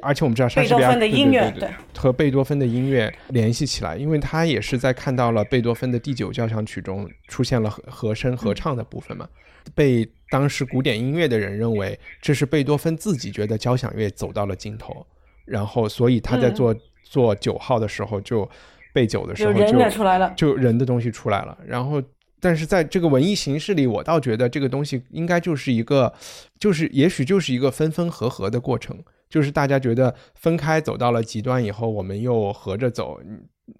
而且我们知道莎士比亚的音乐对和贝多芬的音乐联系起来，因为他也是在看到了贝多芬的第九交响曲中出现了和和声合唱的部分嘛，被当时古典音乐的人认为这是贝多芬自己觉得交响乐走到了尽头，然后所以他在做做九号的时候就备九的时候就人出来了，就人的东西出来了，然后。但是在这个文艺形式里，我倒觉得这个东西应该就是一个，就是也许就是一个分分合合的过程，就是大家觉得分开走到了极端以后，我们又合着走。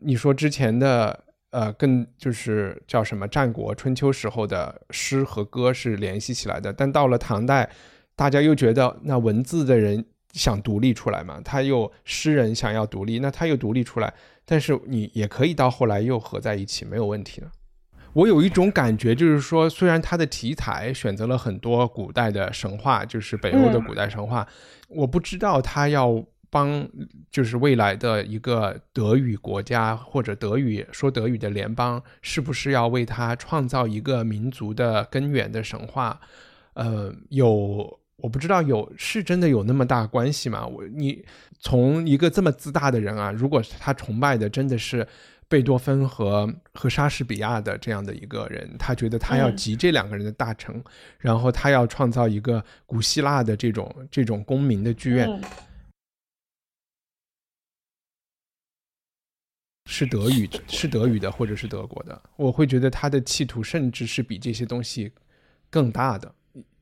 你说之前的呃，更就是叫什么战国、春秋时候的诗和歌是联系起来的，但到了唐代，大家又觉得那文字的人想独立出来嘛，他又诗人想要独立，那他又独立出来，但是你也可以到后来又合在一起，没有问题了。我有一种感觉，就是说，虽然他的题材选择了很多古代的神话，就是北欧的古代神话，我不知道他要帮，就是未来的一个德语国家或者德语说德语的联邦，是不是要为他创造一个民族的根源的神话？呃，有，我不知道有是真的有那么大关系吗？我你从一个这么自大的人啊，如果他崇拜的真的是。贝多芬和和莎士比亚的这样的一个人，他觉得他要集这两个人的大成，然后他要创造一个古希腊的这种这种公民的剧院，是德语是德语的或者是德国的，我会觉得他的企图甚至是比这些东西更大的。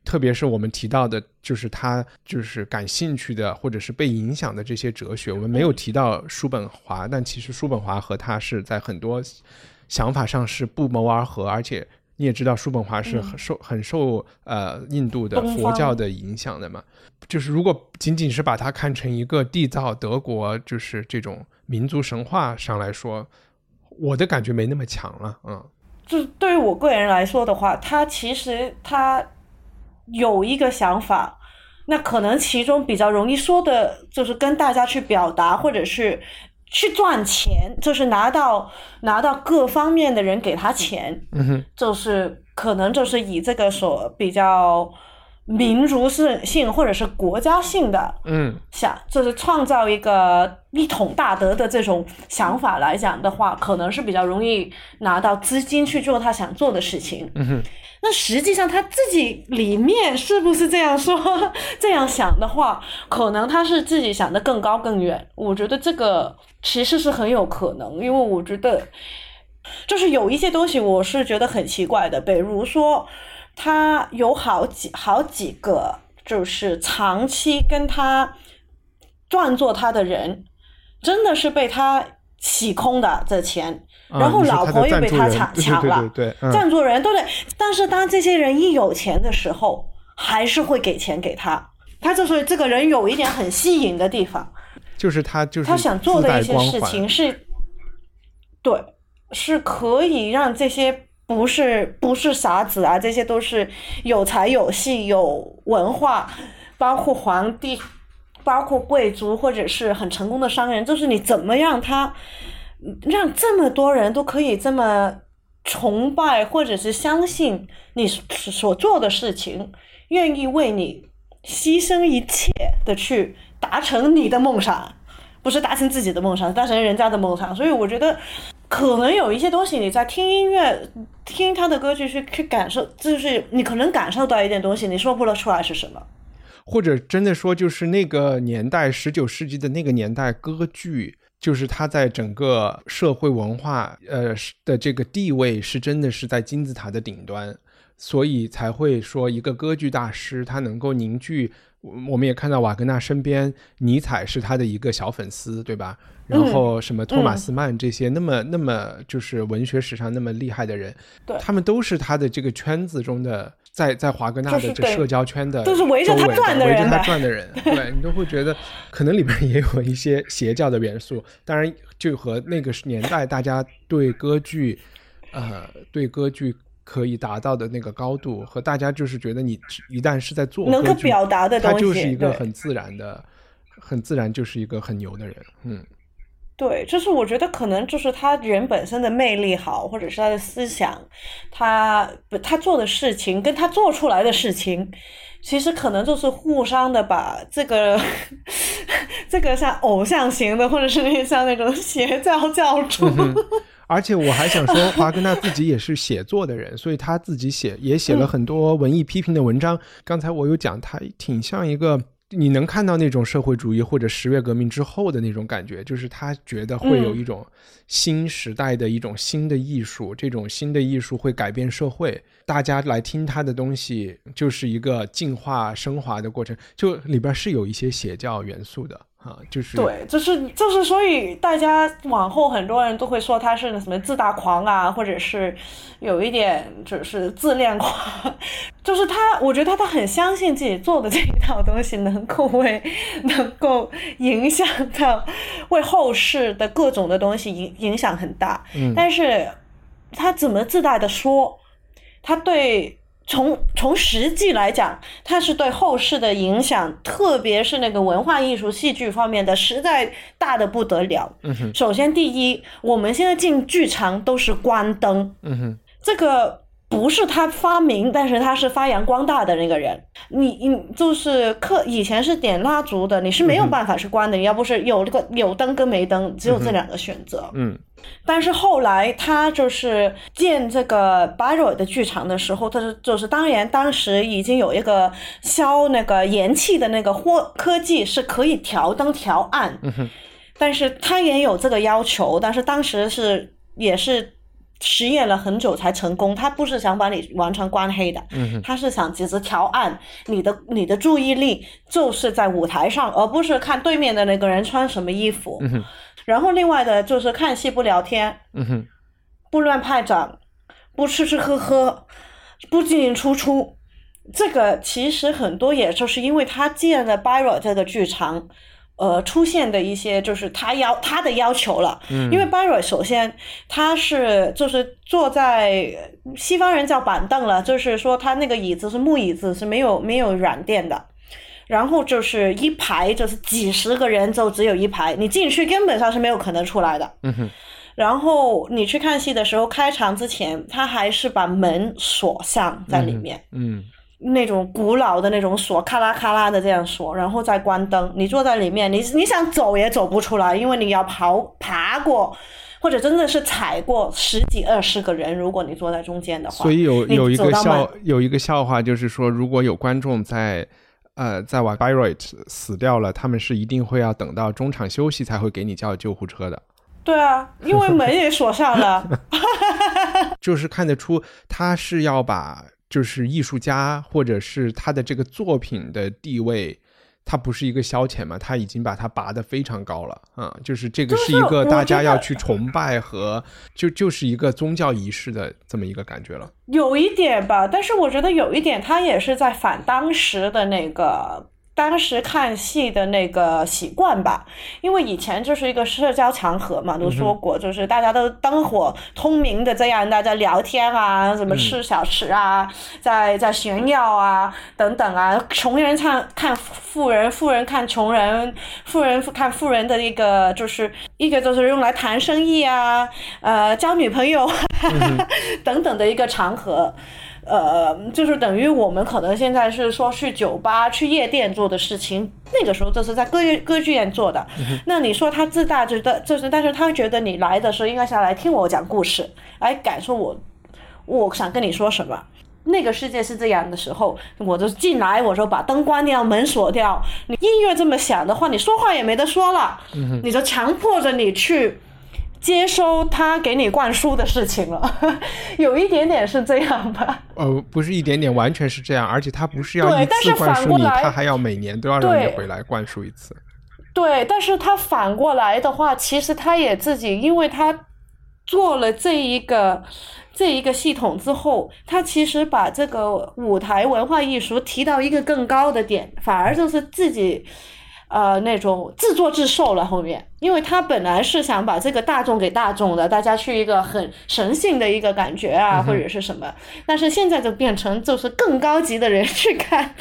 特别是我们提到的，就是他就是感兴趣的，或者是被影响的这些哲学，我们没有提到叔本华，但其实叔本华和他是在很多想法上是不谋而合，而且你也知道，叔本华是很受很受呃印度的佛教的影响的嘛。就是如果仅仅是把它看成一个缔造德国就是这种民族神话上来说，我的感觉没那么强了。嗯，就对于我个人来说的话，他其实他。有一个想法，那可能其中比较容易说的，就是跟大家去表达，或者是去赚钱，就是拿到拿到各方面的人给他钱，嗯哼，就是可能就是以这个所比较民族性性或者是国家性的，嗯，想就是创造一个一统大德的这种想法来讲的话，可能是比较容易拿到资金去做他想做的事情，嗯哼。那实际上他自己里面是不是这样说、这样想的话，可能他是自己想的更高更远。我觉得这个其实是很有可能，因为我觉得就是有一些东西我是觉得很奇怪的，比如说他有好几好几个就是长期跟他赚做他的人，真的是被他洗空的这钱。然后老婆又被他抢 抢了，对赞助人对不对？但是当这些人一有钱的时候，还是会给钱给他。他就是这个人有一点很吸引的地方，就是他就是他想做的一些事情是，对，是可以让这些不是不是傻子啊，这些都是有才有戏有文化，包括皇帝，包括贵族或者是很成功的商人，就是你怎么让他。让这么多人都可以这么崇拜，或者是相信你所做的事情，愿意为你牺牲一切的去达成你的梦想，不是达成自己的梦想，达成人家的梦想。所以我觉得，可能有一些东西你在听音乐、听他的歌曲去去感受，就是你可能感受到一点东西，你说不了出来是什么。或者真的说，就是那个年代，十九世纪的那个年代，歌剧。就是他在整个社会文化呃的这个地位是真的是在金字塔的顶端，所以才会说一个歌剧大师他能够凝聚。我们也看到瓦格纳身边尼采是他的一个小粉丝，对吧？然后什么托马斯曼这些那么那么就是文学史上那么厉害的人，他们都是他的这个圈子中的。在在华格纳的这社交圈的都是围着他转的人，围着他转的人，对你都会觉得可能里面也有一些邪教的元素。当然，就和那个年代大家对歌剧，呃对歌剧可以达到的那个高度，和大家就是觉得你一旦是在做能够表达的东西，他就是一个很自然的，很自然就是一个很牛的人。嗯。对，就是我觉得可能就是他人本身的魅力好，或者是他的思想，他不他做的事情跟他做出来的事情，其实可能就是互相的把这个 这个像偶像型的，或者是像那种邪教教主，而且我还想说，华格纳自己也是写作的人，所以他自己写也写了很多文艺批评的文章。刚才我有讲，他挺像一个。你能看到那种社会主义或者十月革命之后的那种感觉，就是他觉得会有一种新时代的一种新的艺术，这种新的艺术会改变社会，大家来听他的东西就是一个进化升华的过程，就里边是有一些邪教元素的啊，就是对，就是就是，所以大家往后很多人都会说他是什么自大狂啊，或者是有一点就是自恋狂，就是他，我觉得他他很相信自己做的这一套东西能够为能够影响到为后世的各种的东西影影响很大，嗯但是他怎么自大的说，他对。从从实际来讲，它是对后世的影响，特别是那个文化艺术、戏剧方面的，实在大的不得了。嗯哼，首先，第一，我们现在进剧场都是关灯，嗯哼，这个不是他发明，但是他是发扬光大的那个人。你你就是客以前是点蜡烛的，你是没有办法是关的，你要不是有这个有灯跟没灯，只有这两个选择。嗯但是后来他就是建这个 Bayreuth 的剧场的时候，他是就是当然当时已经有一个消那个燃气的那个或科技是可以调灯调暗，但是他也有这个要求，但是当时是也是。实验了很久才成功，他不是想把你完全关黑的，嗯他是想只是调暗，你的你的注意力就是在舞台上，而不是看对面的那个人穿什么衣服。嗯然后另外的就是看戏不聊天，不乱拍掌，不吃吃喝喝，不进进出出。这个其实很多也就是因为他建了 Byro 这个剧场，呃，出现的一些就是他要他的要求了。嗯因为 Byro 首先他是就是坐在西方人叫板凳了，就是说他那个椅子是木椅子，是没有没有软垫的。然后就是一排，就是几十个人，就只有一排，你进去根本上是没有可能出来的。嗯哼然后你去看戏的时候，开场之前，他还是把门锁上在里面，嗯那种古老的那种锁，咔啦咔啦的这样锁，然后再关灯。你坐在里面，你你想走也走不出来，因为你要跑爬过，或者真的是踩过十几二十个人，如果你坐在中间的话。所以有有一个笑有一个笑话，就是说，如果有观众在呃在瓦 Byroit 死掉了，他们是一定会要等到中场休息才会给你叫救护车的。对啊，因为门也锁上了。就是看得出他是要把就是艺术家或者是他的这个作品的地位。他不是一个消遣嘛，他已经把它拔得非常高了啊、就是这个是是一个大家要去崇拜和就就是一个宗教仪式的这么一个感觉了。有一点吧，但是我觉得有一点，他也是在反当时的那个当时看戏的那个习惯吧，因为以前就是一个社交场合嘛，都说过，就是大家都灯火通明的这样，大家聊天啊，什么吃小吃啊，在在炫耀啊，等等啊，穷人看看富人，富人看穷人，富人看富人的一个就是一个就是用来谈生意啊，呃，交女朋友、等等的一个场合。呃，就是等于我们可能现在是说去酒吧、去夜店做的事情，那个时候这是在歌歌剧院做的。那你说他自大，觉得就是，但是他觉得你来的时候应该是来听我讲故事，来感受我我想跟你说什么。那个世界是这样的时候，我就进来，我说把灯关掉，门锁掉。你音乐这么响的话，你说话也没得说了，你就强迫着你去接收他给你灌输的事情了，有一点点是这样吧。呃，不是一点点，完全是这样，而且他不是要但是次灌输你，反过来他还要每年都要让你回来灌输一次。对，但是他反过来的话，其实他也自己，因为他做了这一个这一个系统之后，他其实把这个舞台文化艺术提到一个更高的点，反而就是自己。呃，那种自作自受了后面，因为他本来是想把这个大众给大众的，大家去一个很神性的一个感觉啊，或者是什么，但是现在就变成就是更高级的人去看，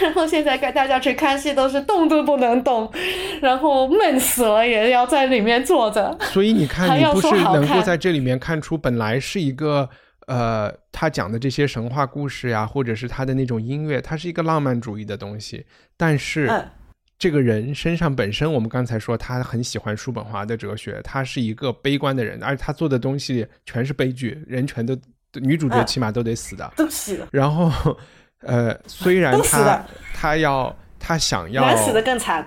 然后现在跟大家去看戏都是动都不能动，然后闷死了也要在里面坐着。所以你看，你不是能够在这里面看出本来是一个呃，他讲的这些神话故事呀，或者是他的那种音乐，它是一个浪漫主义的东西，但是。这个人身上本身，我们刚才说他很喜欢叔本华的哲学，他是一个悲观的人，而且他做的东西全是悲剧，人全都女主角起码都得死的，都死了。然后，呃，虽然 他他要他想要男死的更惨，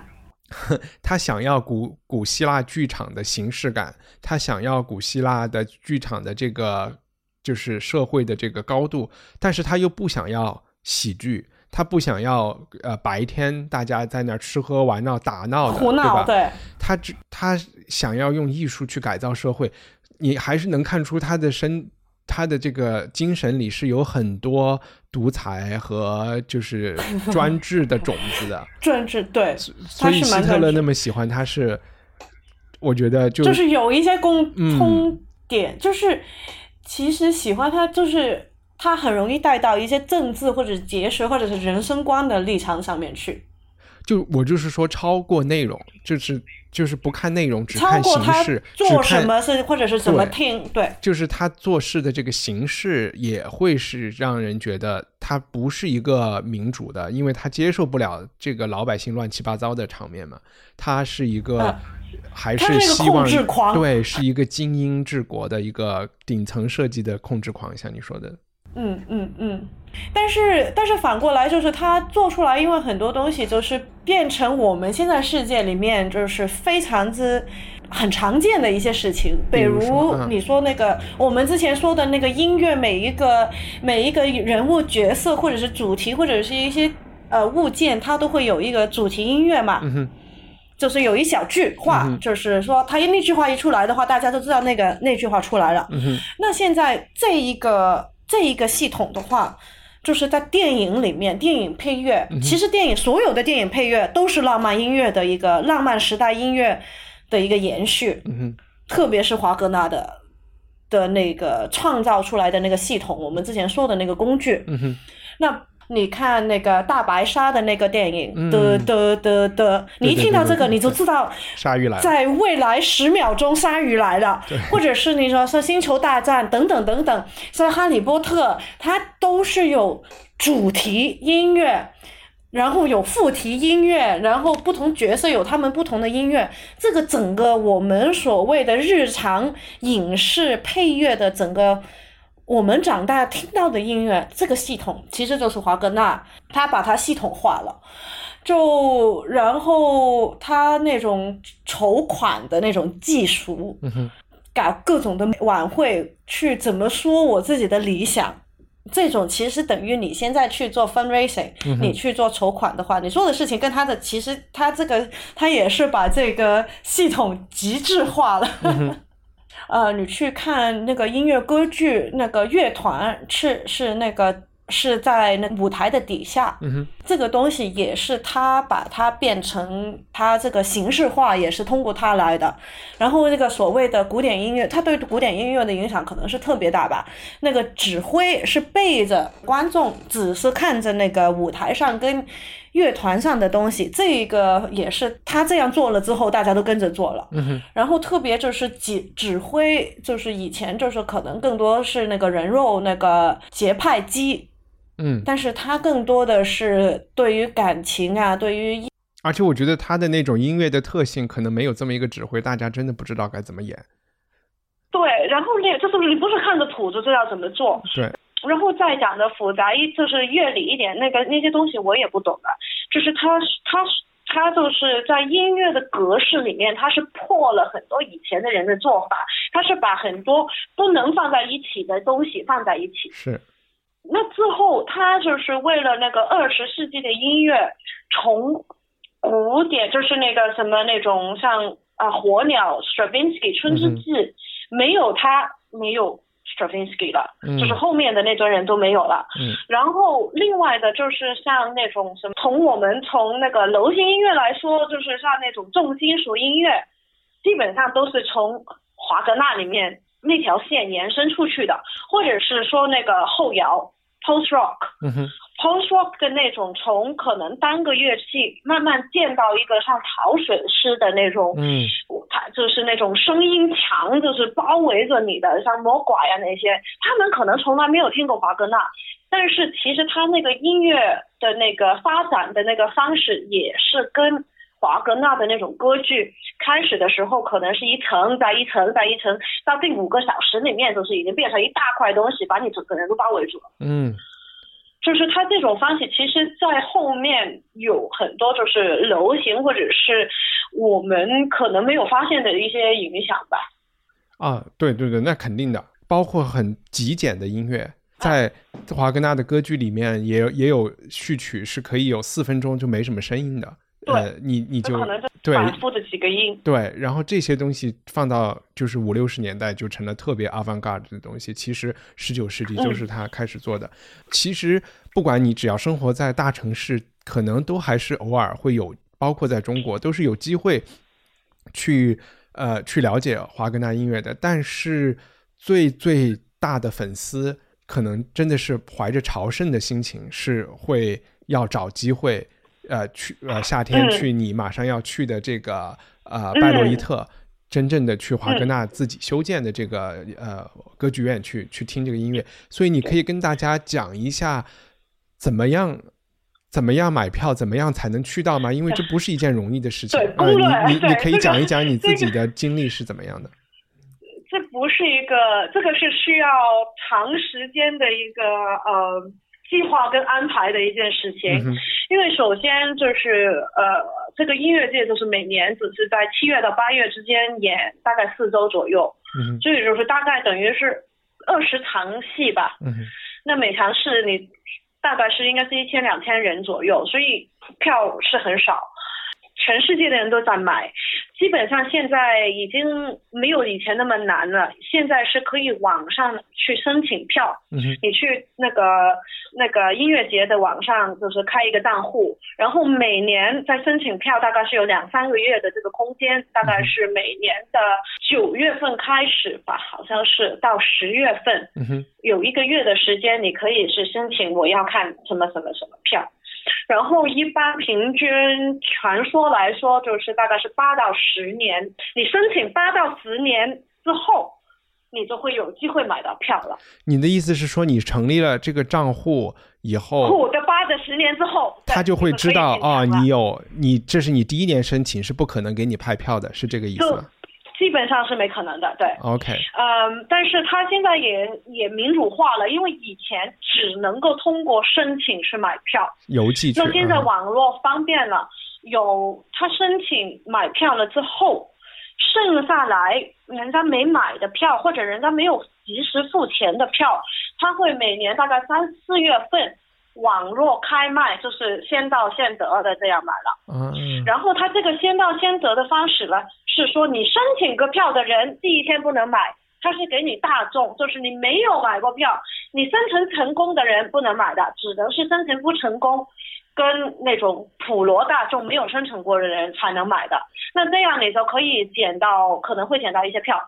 他想要古古希腊剧场的形式感，他想要古希腊的剧场的这个就是社会的这个高度，但是他又不想要喜剧。他不想要，呃，白天大家在那儿吃喝玩闹打闹的，对吧？对，他只他想要用艺术去改造社会，你还是能看出他的身，他的这个精神里是有很多独裁和就是专制的种子的。专制对，所以希特勒那么喜欢他是，我觉得就就是有一些共通点，就是其实喜欢他就是。他很容易带到一些政治或者节学或者是人生观的立场上面去。就我就是说，超过内容，就是就是不看内容，只看形式，做什么是或者是怎么听，对，就是他做事的这个形式也会是让人觉得他不是一个民主的，因为他接受不了这个老百姓乱七八糟的场面嘛。他是一个还是希望对，是一个精英治国的一个顶层设计的控制狂，像你说的。嗯嗯嗯，但是但是反过来就是他做出来，因为很多东西就是变成我们现在世界里面就是非常之很常见的一些事情，比如你说那个我们之前说的那个音乐，每一个每一个人物角色或者是主题或者是一些呃物件，它都会有一个主题音乐嘛，就是有一小句话，就是说他那句话一出来的话，大家都知道那个那句话出来了。那现在这一个。这一个系统的话，就是在电影里面，电影配乐，其实电影所有的电影配乐都是浪漫音乐的一个浪漫时代音乐的一个延续，特别是华格纳的的那个创造出来的那个系统，我们之前说的那个工具，那。你看那个大白鲨的那个电影，的的的的，你一听到这个，你就知道鲨鱼来，在未来十秒钟鲨鱼来了，或者是你说说星球大战等等等等，像哈利波特，它都是有主题音乐，然后有副题音乐，然后不同角色有他们不同的音乐，这个整个我们所谓的日常影视配乐的整个。我们长大听到的音乐，这个系统其实就是华格纳，他把它系统化了，就然后他那种筹款的那种技术，搞各种的晚会，去怎么说我自己的理想，这种其实等于你现在去做 fundraising，你去做筹款的话，你做的事情跟他的其实他这个他也是把这个系统极致化了。呃，你去看那个音乐歌剧，那个乐团是是那个是在那舞台的底下，这个东西也是他把它变成他这个形式化，也是通过他来的。然后那个所谓的古典音乐，他对古典音乐的影响可能是特别大吧。那个指挥是背着观众，只是看着那个舞台上跟。乐团上的东西，这个也是他这样做了之后，大家都跟着做了。嗯然后特别就是指指挥，就是以前就是可能更多是那个人肉那个节拍机，嗯，但是他更多的是对于感情啊，对于，而且我觉得他的那种音乐的特性，可能没有这么一个指挥，大家真的不知道该怎么演。对，然后那就是你不是看着谱子就要怎么做。对。然后再讲的复杂一就是乐理一点，那个那些东西我也不懂的，就是他他他就是在音乐的格式里面，他是破了很多以前的人的做法，他是把很多不能放在一起的东西放在一起。是。那之后他就是为了那个二十世纪的音乐，从古典就是那个什么那种像啊火鸟 Stravinsky 春之祭，没有他没有。Stravinsky 了，嗯就是后面的那堆人都没有了。嗯然后另外的就是像那种什么，从我们从那个流行音乐来说，就是像那种重金属音乐，基本上都是从华格纳里面那条线延伸出去的，或者是说那个后摇 post rock。嗯哼 post rock 的那种，从可能单个乐器慢慢建到一个像潮水似的那种，嗯它就是那种声音墙，就是包围着你的，像魔拐啊那些，他们可能从来没有听过华格纳，但是其实他那个音乐的那个发展的那个方式也是跟。华格纳的那种歌剧开始的时候，可能是一层再一层再一层，到第五个小时里面，就是已经变成一大块东西，把你整个人都包围住了。嗯就是它这种方式，其实在后面有很多就是流行或者是我们可能没有发现的一些影响吧。啊，对对对，那肯定的，包括很极简的音乐，在华格纳的歌剧里面也有也有序曲是可以有四分钟就没什么声音的，呃，你你就对反复的几个音，对，然后这些东西放到就是五六十年代就成了特别 avant-garde 的东西。其实十九世纪就是他开始做的。其实不管你只要生活在大城市，可能都还是偶尔会有，包括在中国都是有机会去呃去了解华格纳音乐的。但是最最大的粉丝可能真的是怀着朝圣的心情，是会要找机会。呃，去呃夏天嗯去你马上要去的这个呃拜洛伊特，真正的去华格纳自己修建的这个呃歌剧院去去听这个音乐，所以你可以跟大家讲一下怎么样。怎么样买票？怎么样才能去到吗？因为这不是一件容易的事情。对呃，你你你可以讲一讲你自己的经历是怎么样的。这不是一个，这个是需要长时间的一个呃计划跟安排的一件事情。嗯因为首先就是呃，这个音乐界就是每年只是在七月到八月之间演大概四周左右，嗯所以就是大概等于是二十场戏吧。嗯那每场是你大概是应该是一千两千人左右，所以票是很少，全世界的人都在买。基本上现在已经没有以前那么难了，现在是可以网上去申请票，你去那个那个音乐节的网上就是开一个账户，然后每年在申请票大概是有两三个月的这个空间，大概是每年的九月份开始吧，好像是到十月份，有一个月的时间，你可以是申请我要看什么什么什么票，然后一般平均传说来说就是大概是八到十年，你申请八到十年之后，你就会有机会买到票了。你的意思是说，你成立了这个账户以后，苦的八的十年之后，他就会知道啊、哦，你有你这是你第一年申请是不可能给你派票的，是这个意思吗基本上是没可能的，对。？OK，嗯，但是他现在也也民主化了，因为以前只能够通过申请去买票，邮寄。那现在嗯网络方便了，有他申请买票了之后，剩下来人家没买的票或者人家没有及时付钱的票，他会每年大概三四月份网络开卖，就是先到先得的这样买了。嗯然后他这个先到先得的方式呢，是说你申请个票的人第一天不能买，他是给你大众，就是你没有买过票，你申请成功的人不能买的，只能是申请不成功，跟那种普罗大众没有生成过的人才能买的。那这样你就可以捡到，可能会捡到一些票。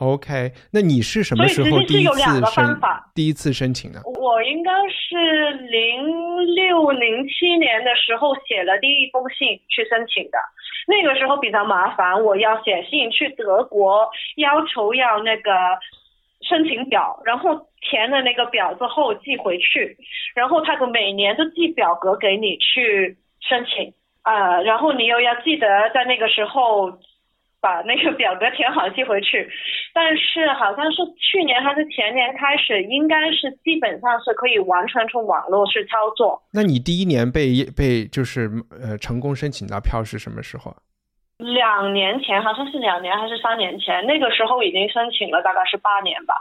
OK，那你是什么时候第一次申第一次申请呢？我应该是零六零七年的时候写了第一封信去申请的，那个时候比较麻烦，我要写信去德国，要求要那个申请表，然后填了那个表之后寄回去，然后他就每年都寄表格给你去申请，呃，然后你又要记得在那个时候把那个表格填好寄回去。但是好像是去年还是前年开始，应该是基本上是可以完全从网络去操作。那你第一年被被就是呃成功申请到票是什么时候啊？两年前好像是两年还是三年前，那个时候已经申请了，大概是八年吧。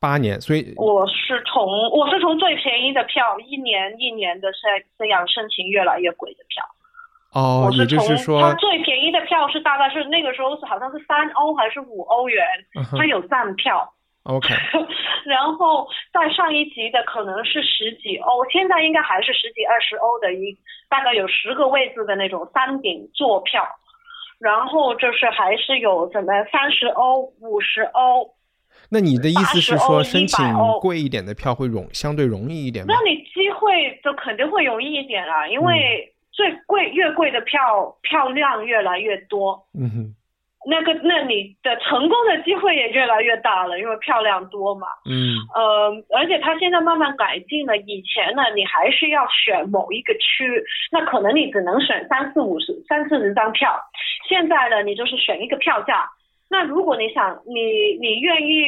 八年，所以我是从我是从最便宜的票，一年一年的这这样申请越来越贵的票。我，哦也就是说，最便宜的票是大概是那个时候是好像是三欧还是五欧元，它有站票。OK，然后在上一级的可能是十几欧，现在应该还是十几二十欧的一，大概有十个位置的那种山顶座票，然后就是还是有什么三十欧、五十欧。那你的意思是说，申请贵一点的票会容相对容易一点吗那？你机会就肯定会容易一点啦，因为最贵越贵的票票量越来越多，嗯哼，那个那你的成功的机会也越来越大了，因为票量多嘛。嗯呃，而且它现在慢慢改进了，以前呢你还是要选某一个区，那可能你只能选三四五十三四十张票，现在呢你就是选一个票价。那如果你想你你愿意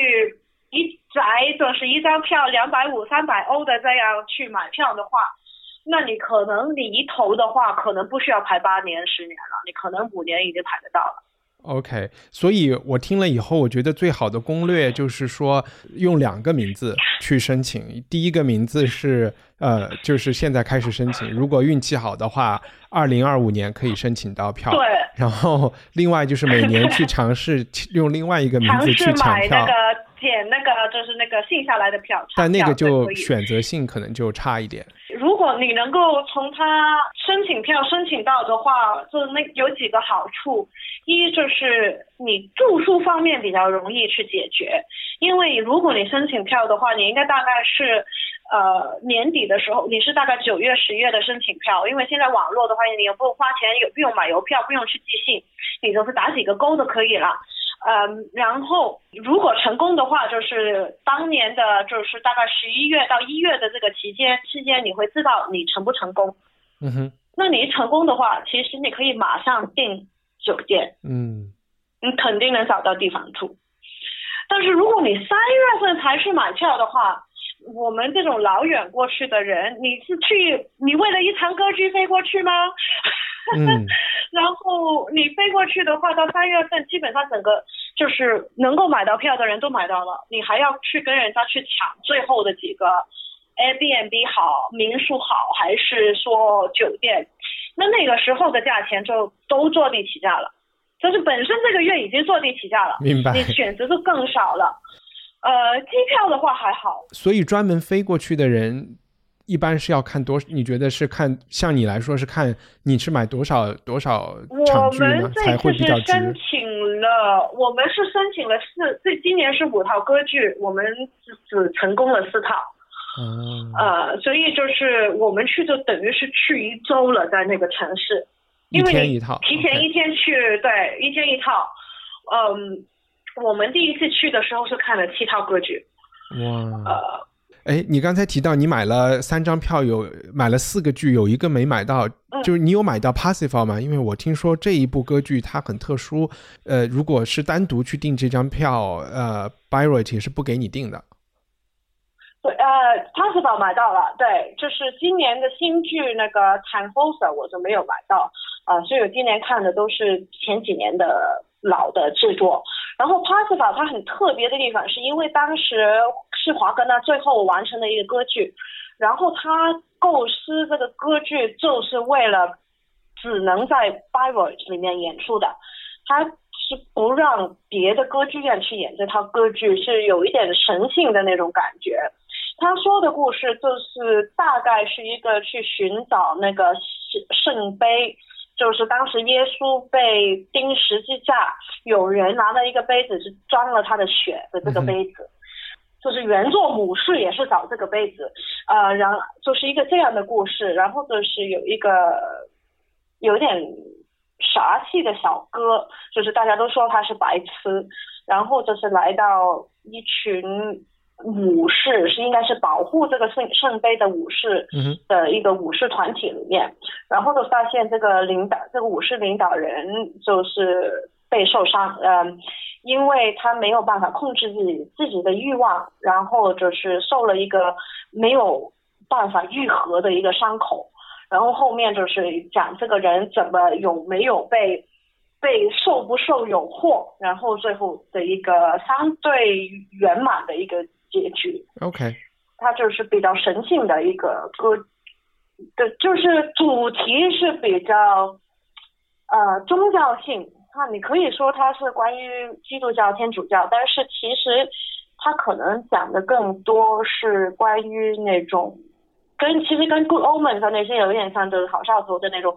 一宅就是一张票两百五三百欧的这样去买票的话，那你可能你一投的话，可能不需要排八年十年了，你可能五年已经排得到了。，OK。所以我听了以后，我觉得最好的攻略就是说用两个名字去申请。第一个名字是呃，就是现在开始申请，如果运气好的话，二零二五年可以申请到票。对。然后另外就是每年去尝试 用另外一个名字去抢票买那个，捡那个就是那个剩下来的票，但那个就选择性可能就差一点。如果你能够从他申请票申请到的话，就那有几个好处。一就是你住宿方面比较容易去解决，因为如果你申请票的话，你应该大概是呃年底的时候，你是大概九月、十月的申请票，因为现在网络的话，你也不用花钱，也不用买邮票，不用去寄信，你就是打几个勾就可以了。嗯，然后如果成功的话，就是当年的，就是大概十一月到一月的这个期间期间，你会知道你成不成功。嗯哼，那你一成功的话，其实你可以马上订酒店，嗯你肯定能找到地方住。但是如果你三月份才去买票的话，我们这种老远过去的人，你是去你为了一场歌剧飞过去吗？嗯 然后你飞过去的话，到三月份基本上整个就是能够买到票的人都买到了，你还要去跟人家去抢最后的几个 Airbnb 好、民宿好，还是说酒店？那那个时候的价钱就都坐地起价了，就是本身这个月已经坐地起价了，明白你选择就更少了。呃，机票的话还好，所以专门飞过去的人，一般是要看多？你觉得是看像你来说是看你是买多少多少场我剧呢们，这才会次比较值？是申请了，我们是申请了四，这今年是五套歌剧，我们只只成功了四套，嗯呃，所以就是我们去就等于是去一周了，在那个城市，一因为你天一套，提前一天去，对，一天一套，嗯，我们第一次去的时候是看了七套歌剧，哇，呃，哎，你刚才提到你买了三张票，有买了四个剧，有一个没买到，嗯就是你有买到 Parsifal 吗？因为我听说这一部歌剧它很特殊，呃，如果是单独去订这张票，呃也是不给你订的。对，呃，Passive 买到了，对，就是今年的新剧那个《坦 f o s a 我就没有买到，啊、所以我今年看的都是前几年的老的制作。然后帕斯堡它很特别的地方，是因为当时是华格纳最后完成的一个歌剧，然后他构思这个歌剧就是为了只能在 Bayreuth 里面演出的，他是不让别的歌剧院去演这套歌剧，是有一点神性的那种感觉。他说的故事就是大概是一个去寻找那个圣圣杯，就是当时耶稣被钉十字架，有人拿了一个杯子是装了他的血的这个杯子。就是原作母士也是找这个杯子，呃，然就是一个这样的故事，然后就是有一个有点傻气的小哥，就是大家都说他是白痴，然后就是来到一群武士，是应该是保护这个圣圣杯的武士嗯，的一个武士团体里面，然后就发现这个领导这个武士领导人就是被受伤，嗯、因为他没有办法控制自己自己的欲望，然后就是受了一个没有办法愈合的一个伤口，然后后面就是讲这个人怎么有没有被被受不受有惑，然后最后的一个相对圆满的一个结局。OK，它就是比较神性的一个歌，对，就是主题是比较呃宗教性，那你可以说它是关于基督教、天主教，但是其实它可能讲的更多是关于那种，跟其实跟 Good Omens 那些有点像，就是好兆头的那种，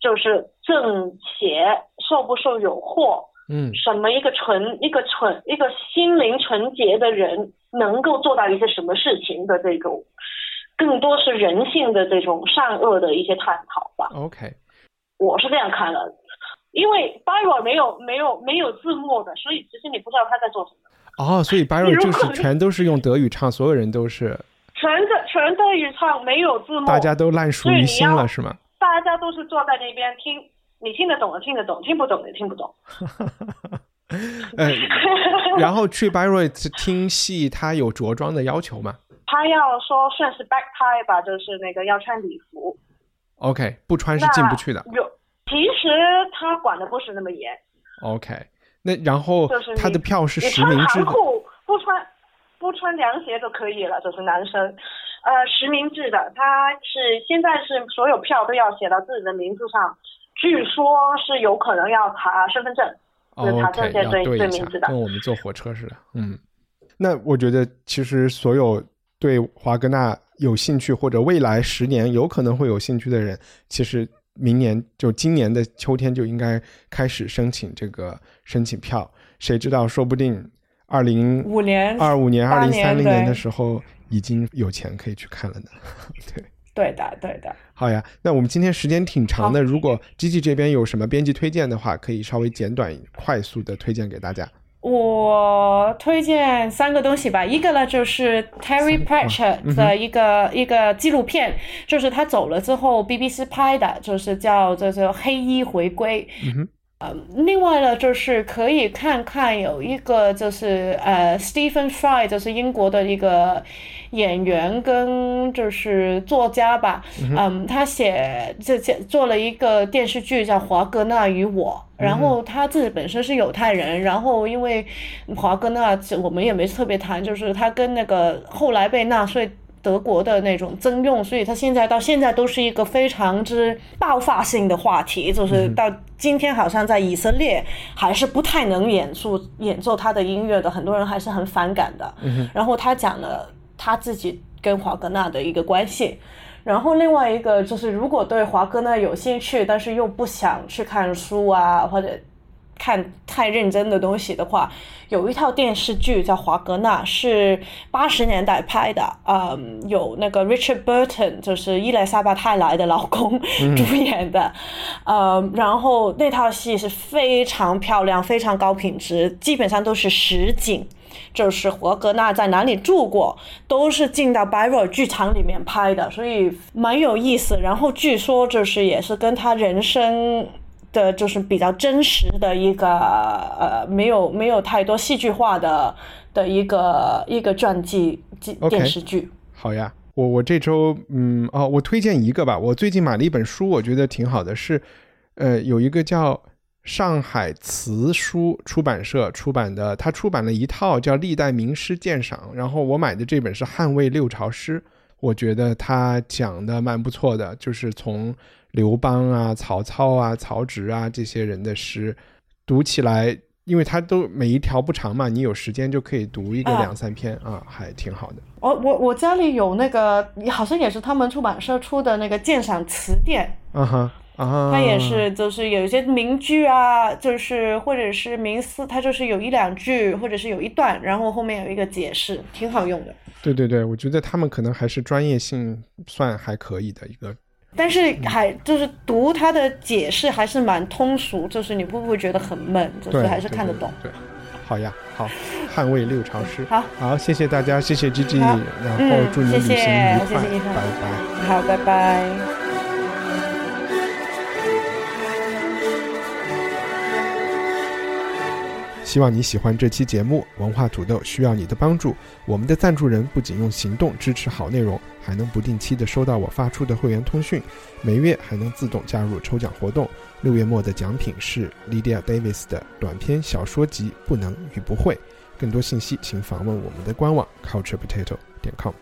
就是正邪受不受有祸，嗯什么一个纯一个纯一个心灵纯洁的人能够做到一些什么事情的这种，更多是人性的这种善恶的一些探讨吧。，OK，我是这样看的，因为 Byron 没有没有没有字幕的，所以其实你不知道他在做什么。哦，所以 Byron 就是全都是用德语唱，所有人都是，全的全德语唱没有字幕，大家都烂熟于心了，是吗？大家都是坐在那边听，你听得懂的听得懂，听不懂的听不懂。呃，然后去 Bayreuth 听戏，他有着装的要求吗他要说算是 back tie 吧，就是那个要穿礼服，？OK，不穿是进不去的。那有，其实他管的不是那么严，OK，那然后就是他的票是实名制的。长裤不穿不穿凉鞋就可以了，就是男生。呃，实名制的，他是现在是所有票都要写到自己的名字上，据说是有可能要查身份证，就是查证 OK，要件对对对名字，的跟。我们坐火车似的。嗯，那我觉得其实所有对华格纳有兴趣或者未来十年有可能会有兴趣的人，其实明年就今年的秋天就应该开始申请这个申请票。谁知道，说不定二零五年二五年、二零三零年的时候已经有钱可以去看了呢。对。对的对的。好呀，那我们今天时间挺长的，如果 G G 这边有什么编辑推荐的话，可以稍微简短、快速的推荐给大家。我推荐三个东西吧，一个呢就是 Terry 嗯 Pratchett 的一个、一个纪录片，就是他走了之后 BBC 拍的，就是叫叫做《黑衣回归》。嗯哼，呃，另外呢，就是可以看看有一个就是呃，Stephen Fry，就是英国的一个演员跟就是作家吧，嗯，他写这这做了一个电视剧叫《华格纳与我》，然后他自己本身是犹太人，然后因为华格纳我们也没特别谈，就是他跟那个后来被纳粹。德国的那种征用，所以他现在到现在都是一个非常之爆发性的话题，就是到今天好像在以色列还是不太能演出演奏他的音乐的，很多人还是很反感的。然后他讲了他自己跟华格纳的一个关系。然后另外一个就是，如果对华格纳有兴趣，但是又不想去看书啊，或者看太认真的东西的话，有一套电视剧叫《华格纳》，是八十年代拍的，嗯，有那个 Richard Burton，就是伊丽莎白泰莱的老公、主演的，呃，然后那套戏是非常漂亮、非常高品质，基本上都是实景。就是华格纳在哪里住过，都是进到百尔剧场里面拍的，所以蛮有意思。然后据说就是也是跟他人生的就是比较真实的一个呃，没有没有太多戏剧化的的一个一个传记记 OK 电视剧。好呀，我我这周嗯哦，我推荐一个吧。我最近买了一本书，我觉得挺好的，是呃有一个叫上海词书出版社出版的，他出版了一套叫《历代名诗鉴赏》，然后我买的这本是《汉魏六朝诗》，我觉得他讲的蛮不错的，就是从刘邦啊、曹操啊、曹植啊这些人的诗读起来。因为他都每一条不长嘛，你有时间就可以读一个啊两三篇啊，还挺好的。我我我家里有那个，好像也是他们出版社出的那个鉴赏词典，啊哈啊，它也是就是有一些名句啊，就是或者是名词，它就是有一两句，或者是有一段，然后后面有一个解释，挺好用的。对对对，我觉得他们可能还是专业性算还可以的一个。但是还就是读它的解释还是蛮通俗，就是你会不会觉得很闷，就是，还是看得懂。对。对好呀，好，捍卫六朝诗。好，好，谢谢大家，谢谢 G G，好然后嗯祝你旅行谢谢愉快，谢谢一帆拜拜。好，拜拜。希望你喜欢这期节目，文化土豆需要你的帮助。我们的赞助人不仅用行动支持好内容，还能不定期的收到我发出的会员通讯，每月还能自动加入抽奖活动。六月末的奖品是 Lydia Davis 的短篇小说集《不能与不会》。更多信息请访问我们的官网 culturepotato 点 com。